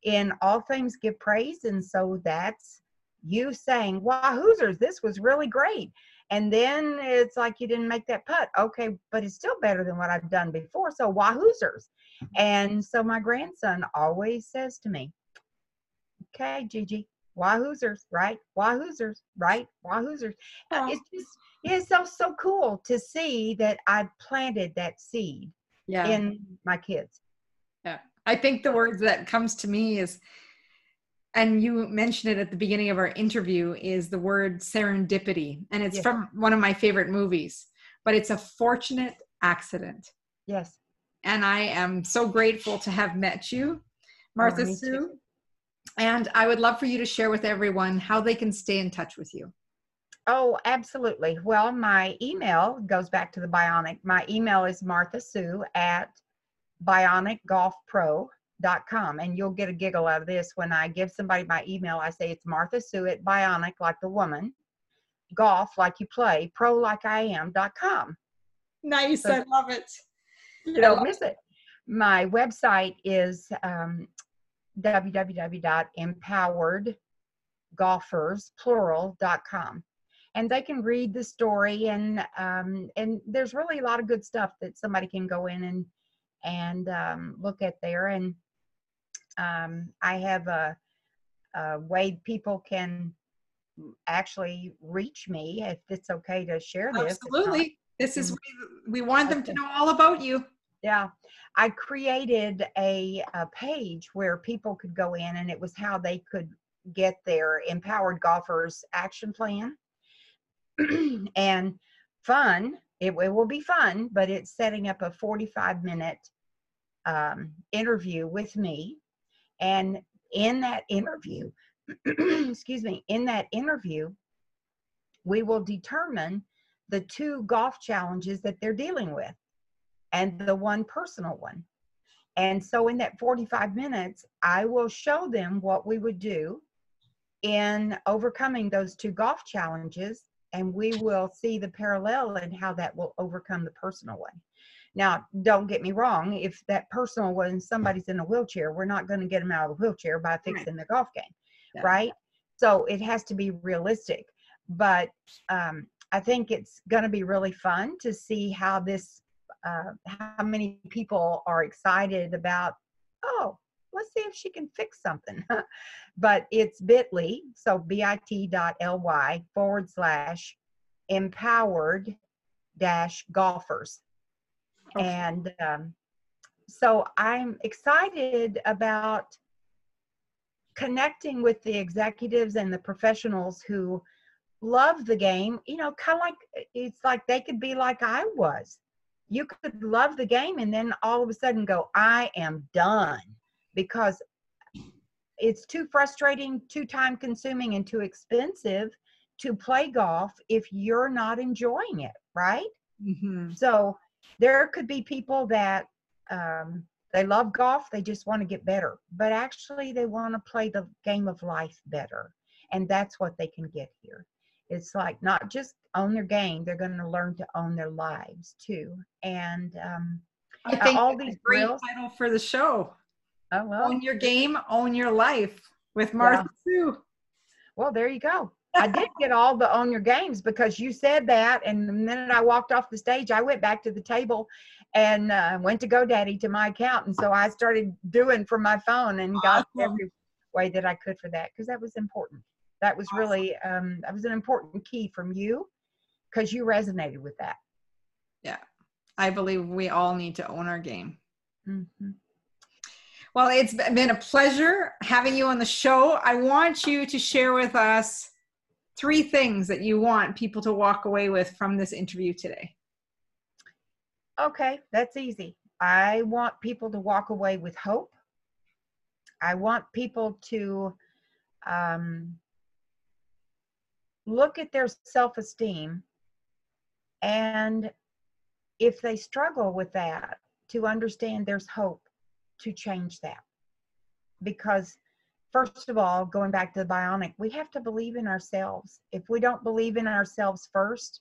in all things give praise and so that's you saying wahoozers this was really great. And then it's like you didn't make that putt. Okay but it's still better than what i've done before. So wahoozers. Mm-hmm. And so my grandson always says to me okay gigi Wahoozers, right? Wahoozers, right? Wahoozers. Uh, it's just it's so so cool to see that I planted that seed yeah. in my kids. Yeah. I think the word that comes to me is and you mentioned it at the beginning of our interview is the word serendipity and it's yes. from one of my favorite movies but it's a fortunate accident yes and i am so grateful to have met you martha oh, sue too. And I would love for you to share with everyone how they can stay in touch with you. Oh, absolutely. Well, my email goes back to the Bionic. My email is Martha Sue at bionicgolfpro.com. And you'll get a giggle out of this when I give somebody my email. I say it's Martha Sue at Bionic, like the woman, golf, like you play, pro, like I am.com. Nice. So, I love it. You don't miss it. My website is um, www.empoweredgolfers.plural.com. And they can read the story and um, and there's really a lot of good stuff that somebody can go in and and um, look at there. And um, I have a, a way people can actually reach me if it's okay to share this. Absolutely. This is we, we want them to know all about you. Yeah. I created a, a page where people could go in and it was how they could get their empowered golfers action plan and fun. It, it, will be fun, but it's setting up a 45 minute um, interview with me. And in that interview, excuse me, in that interview, we will determine the two golf challenges that they're dealing with and the one personal one. And so in that 45 minutes, I will show them what we would do in overcoming those two golf challenges, and we will see the parallel and how that will overcome the personal one. Now, don't get me wrong, if that personal one, somebody's in a wheelchair, we're not going to get them out of the wheelchair by fixing the golf game, yeah. right? So it has to be realistic. But um, I think it's going to be really fun to see how this uh, how many people are excited about, oh, let's see if she can fix something. but it's bit.ly, so bit.ly forward slash empowered dash golfers. Okay. And um, so I'm excited about connecting with the executives and the professionals who love the game, you know, kind of like it's like they could be like I was you could love the game and then all of a sudden go, I am done because it's too frustrating, too time consuming, and too expensive to play golf if you're not enjoying it, right? Mm-hmm. So there could be people that um, they love golf, they just want to get better. But actually, they want to play the game of life better. And that's what they can get here. It's like not just own their game, they're going to learn to own their lives too. And um, I think all these great drills- title for the show. oh, well, Own your game, own your life with Martha Sue. well, there you go. I did get all the own your games because you said that. And the minute I walked off the stage, I went back to the table and uh, went to GoDaddy to my account. And so I started doing from my phone and got Awesome. every way that I could for that because that was important. That was really, um, that was an important key from you because you resonated with that. Yeah, I believe we all need to own our game. Mhm. Well, it's been a pleasure having you on the show. I want you to share with us three things that you want people to walk away with from this interview today. Okay, that's easy. I want people to walk away with hope. I want people to um, look at their self esteem and if they struggle with that, to understand there's hope to change that. Because, first of all, going back to the bionic, we have to believe in ourselves. If we don't believe in ourselves first,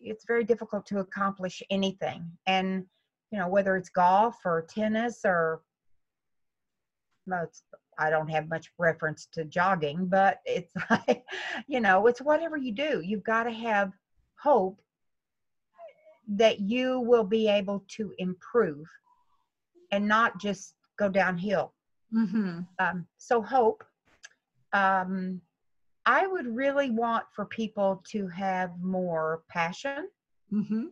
it's very difficult to accomplish anything. And, you know, whether it's golf or tennis or, I don't have much reference to jogging, but it's like, you know, it's whatever you do. You've got to have hope that you will be able to improve and not just go downhill. Mm-hmm. Um, so, hope. Um, I would really want for people to have more passion. Mm-hmm.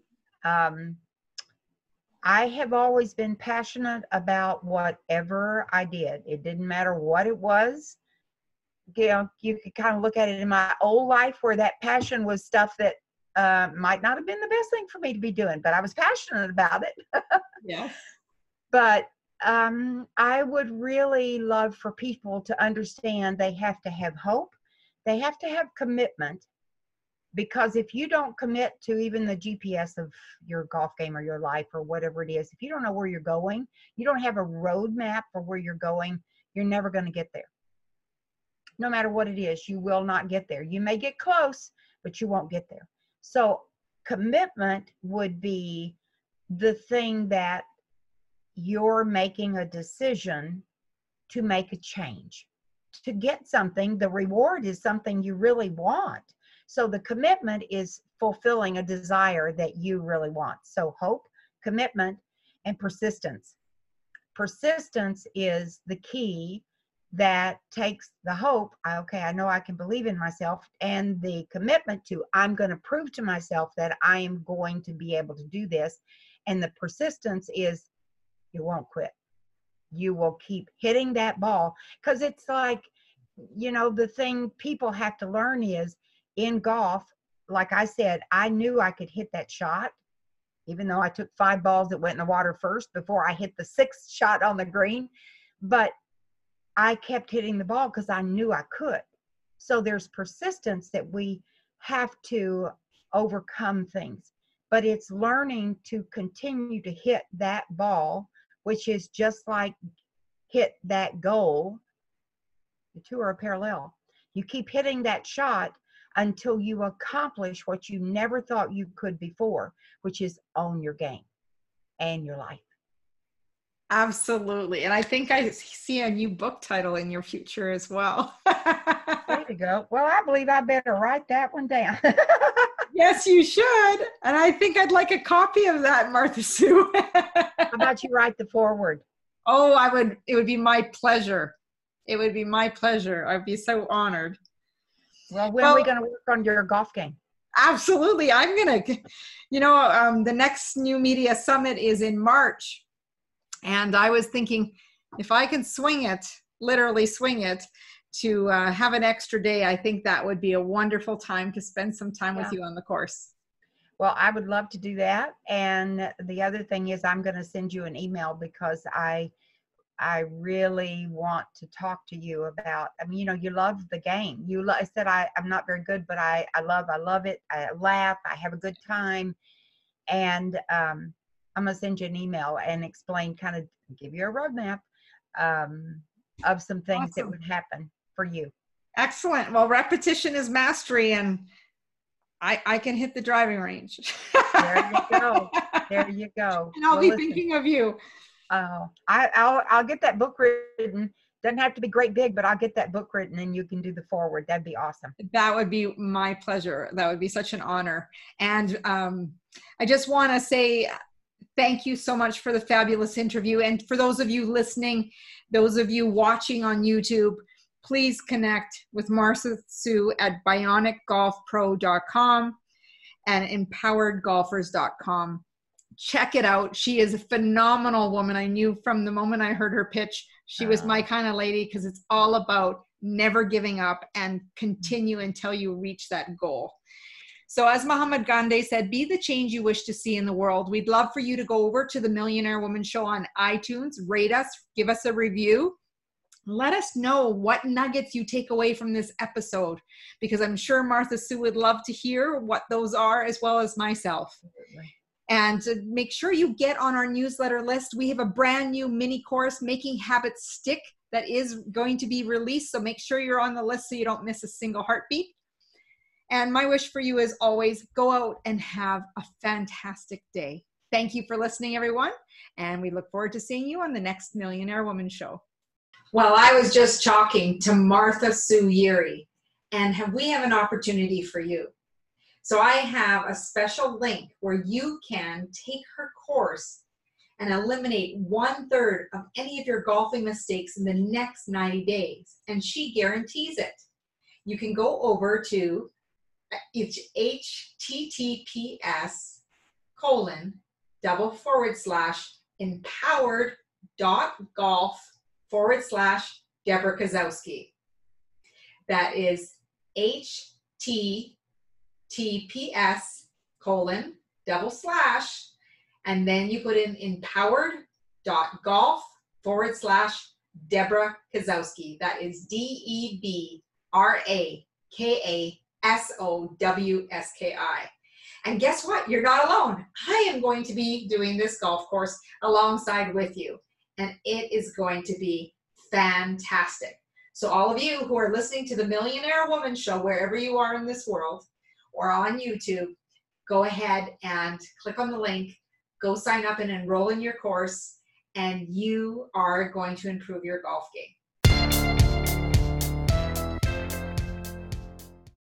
Um, I have always been passionate about whatever I did. It didn't matter what it was. You know, you could kind of look at it in my old life where that passion was stuff that uh, might not have been the best thing for me to be doing, but I was passionate about it. Yes. but um, I would really love for people to understand they have to have hope, they have to have commitment, because if you don't commit to even the GPS of your golf game or your life or whatever it is, if you don't know where you're going, you don't have a roadmap for where you're going, you're never going to get there. No matter what it is, you will not get there. You may get close, but you won't get there. So, commitment would be the thing that you're making a decision to make a change. To get something, the reward is something you really want. So the commitment is fulfilling a desire that you really want. So hope, commitment, and persistence. Persistence is the key that takes the hope, okay, I know I can believe in myself, and the commitment to, I'm going to prove to myself that I am going to be able to do this. And the persistence is, you won't quit. You will keep hitting that ball because it's like, you know, the thing people have to learn is in golf, like I said, I knew I could hit that shot, even though I took five balls that went in the water first before I hit the sixth shot on the green. But I kept hitting the ball because I knew I could. So there's persistence that we have to overcome things. But it's learning to continue to hit that ball, which is just like hit that goal. The two are parallel. You keep hitting that shot until you accomplish what you never thought you could before, which is own your game and your life. Absolutely. And I think I see a new book title in your future as well. There you go. Well, I believe I better write that one down. yes, you should. And I think I'd like a copy of that, Martha Sue. How about you write the foreword? oh, I would, it would be my pleasure. It would be my pleasure. I'd be so honored. Well, when are we going to work on your golf game? Absolutely. I'm going to, you know, um, the next New Media Summit is in March. And I was thinking if I can swing it, literally swing it, to uh, have an extra day, I think that would be a wonderful time to spend some time with you on the course. Well, I would love to do that. And the other thing is I'm going to send you an email because I I really want to talk to you about I mean, you know, you love the game. You lo- I said I I'm not very good, but I I love I love it. I laugh, I have a good time. And um I'm gonna send you an email and explain, kind of give you a roadmap um, of some things that would happen for you. Excellent. Well, repetition is mastery, and I I can hit the driving range. There you go. There you go. and I'll Well, be listen, thinking of you. Oh, I, I'll I'll get that book written. Doesn't have to be great big, but I'll get that book written, and you can do the foreword. That'd be awesome. That would be my pleasure. That would be such an honor. And um, I just want to say thank you so much for the fabulous interview. And for those of you listening, those of you watching on YouTube, please connect with Martha Sue at bionicgolfpro.com and empoweredgolfers.com. Check it out. She is a phenomenal woman. I knew from the moment I heard her pitch, she was my kind of lady because it's all about never giving up and continue until you reach that goal. So, as Muhammad Gandhi said, be the change you wish to see in the world. We'd love for you to go over to the Millionaire Woman Show on iTunes, rate us, give us a review. Let us know what nuggets you take away from this episode because I'm sure Martha Sue would love to hear what those are as well as myself. And make sure you get on our newsletter list. We have a brand new mini course, Making Habits Stick, that is going to be released. So make sure you're on the list so you don't miss a single heartbeat. And my wish for you is always go out and have a fantastic day. Thank you for listening, everyone. And we look forward to seeing you on the next Millionaire Woman Show. Well, I was just talking to Martha Sue Yeary, and have, we have an opportunity for you. So I have a special link where you can take her course and eliminate one third of any of your golfing mistakes in the next 90 days. And she guarantees it. You can go over to uh, it's https colon double forward slash empowered dot golf forward slash Debra Kasowski. That is https colon double slash and then you put in empowered dot golf forward slash Debra Kasowski. That is D E B R A K A S O W S K I. And guess what? You're not alone. I am going to be doing this golf course alongside with you, and it is going to be fantastic. So, all of you who are listening to the Millionaire Woman Show, wherever you are in this world or on YouTube, go ahead and click on the link, go sign up and enroll in your course, and you are going to improve your golf game.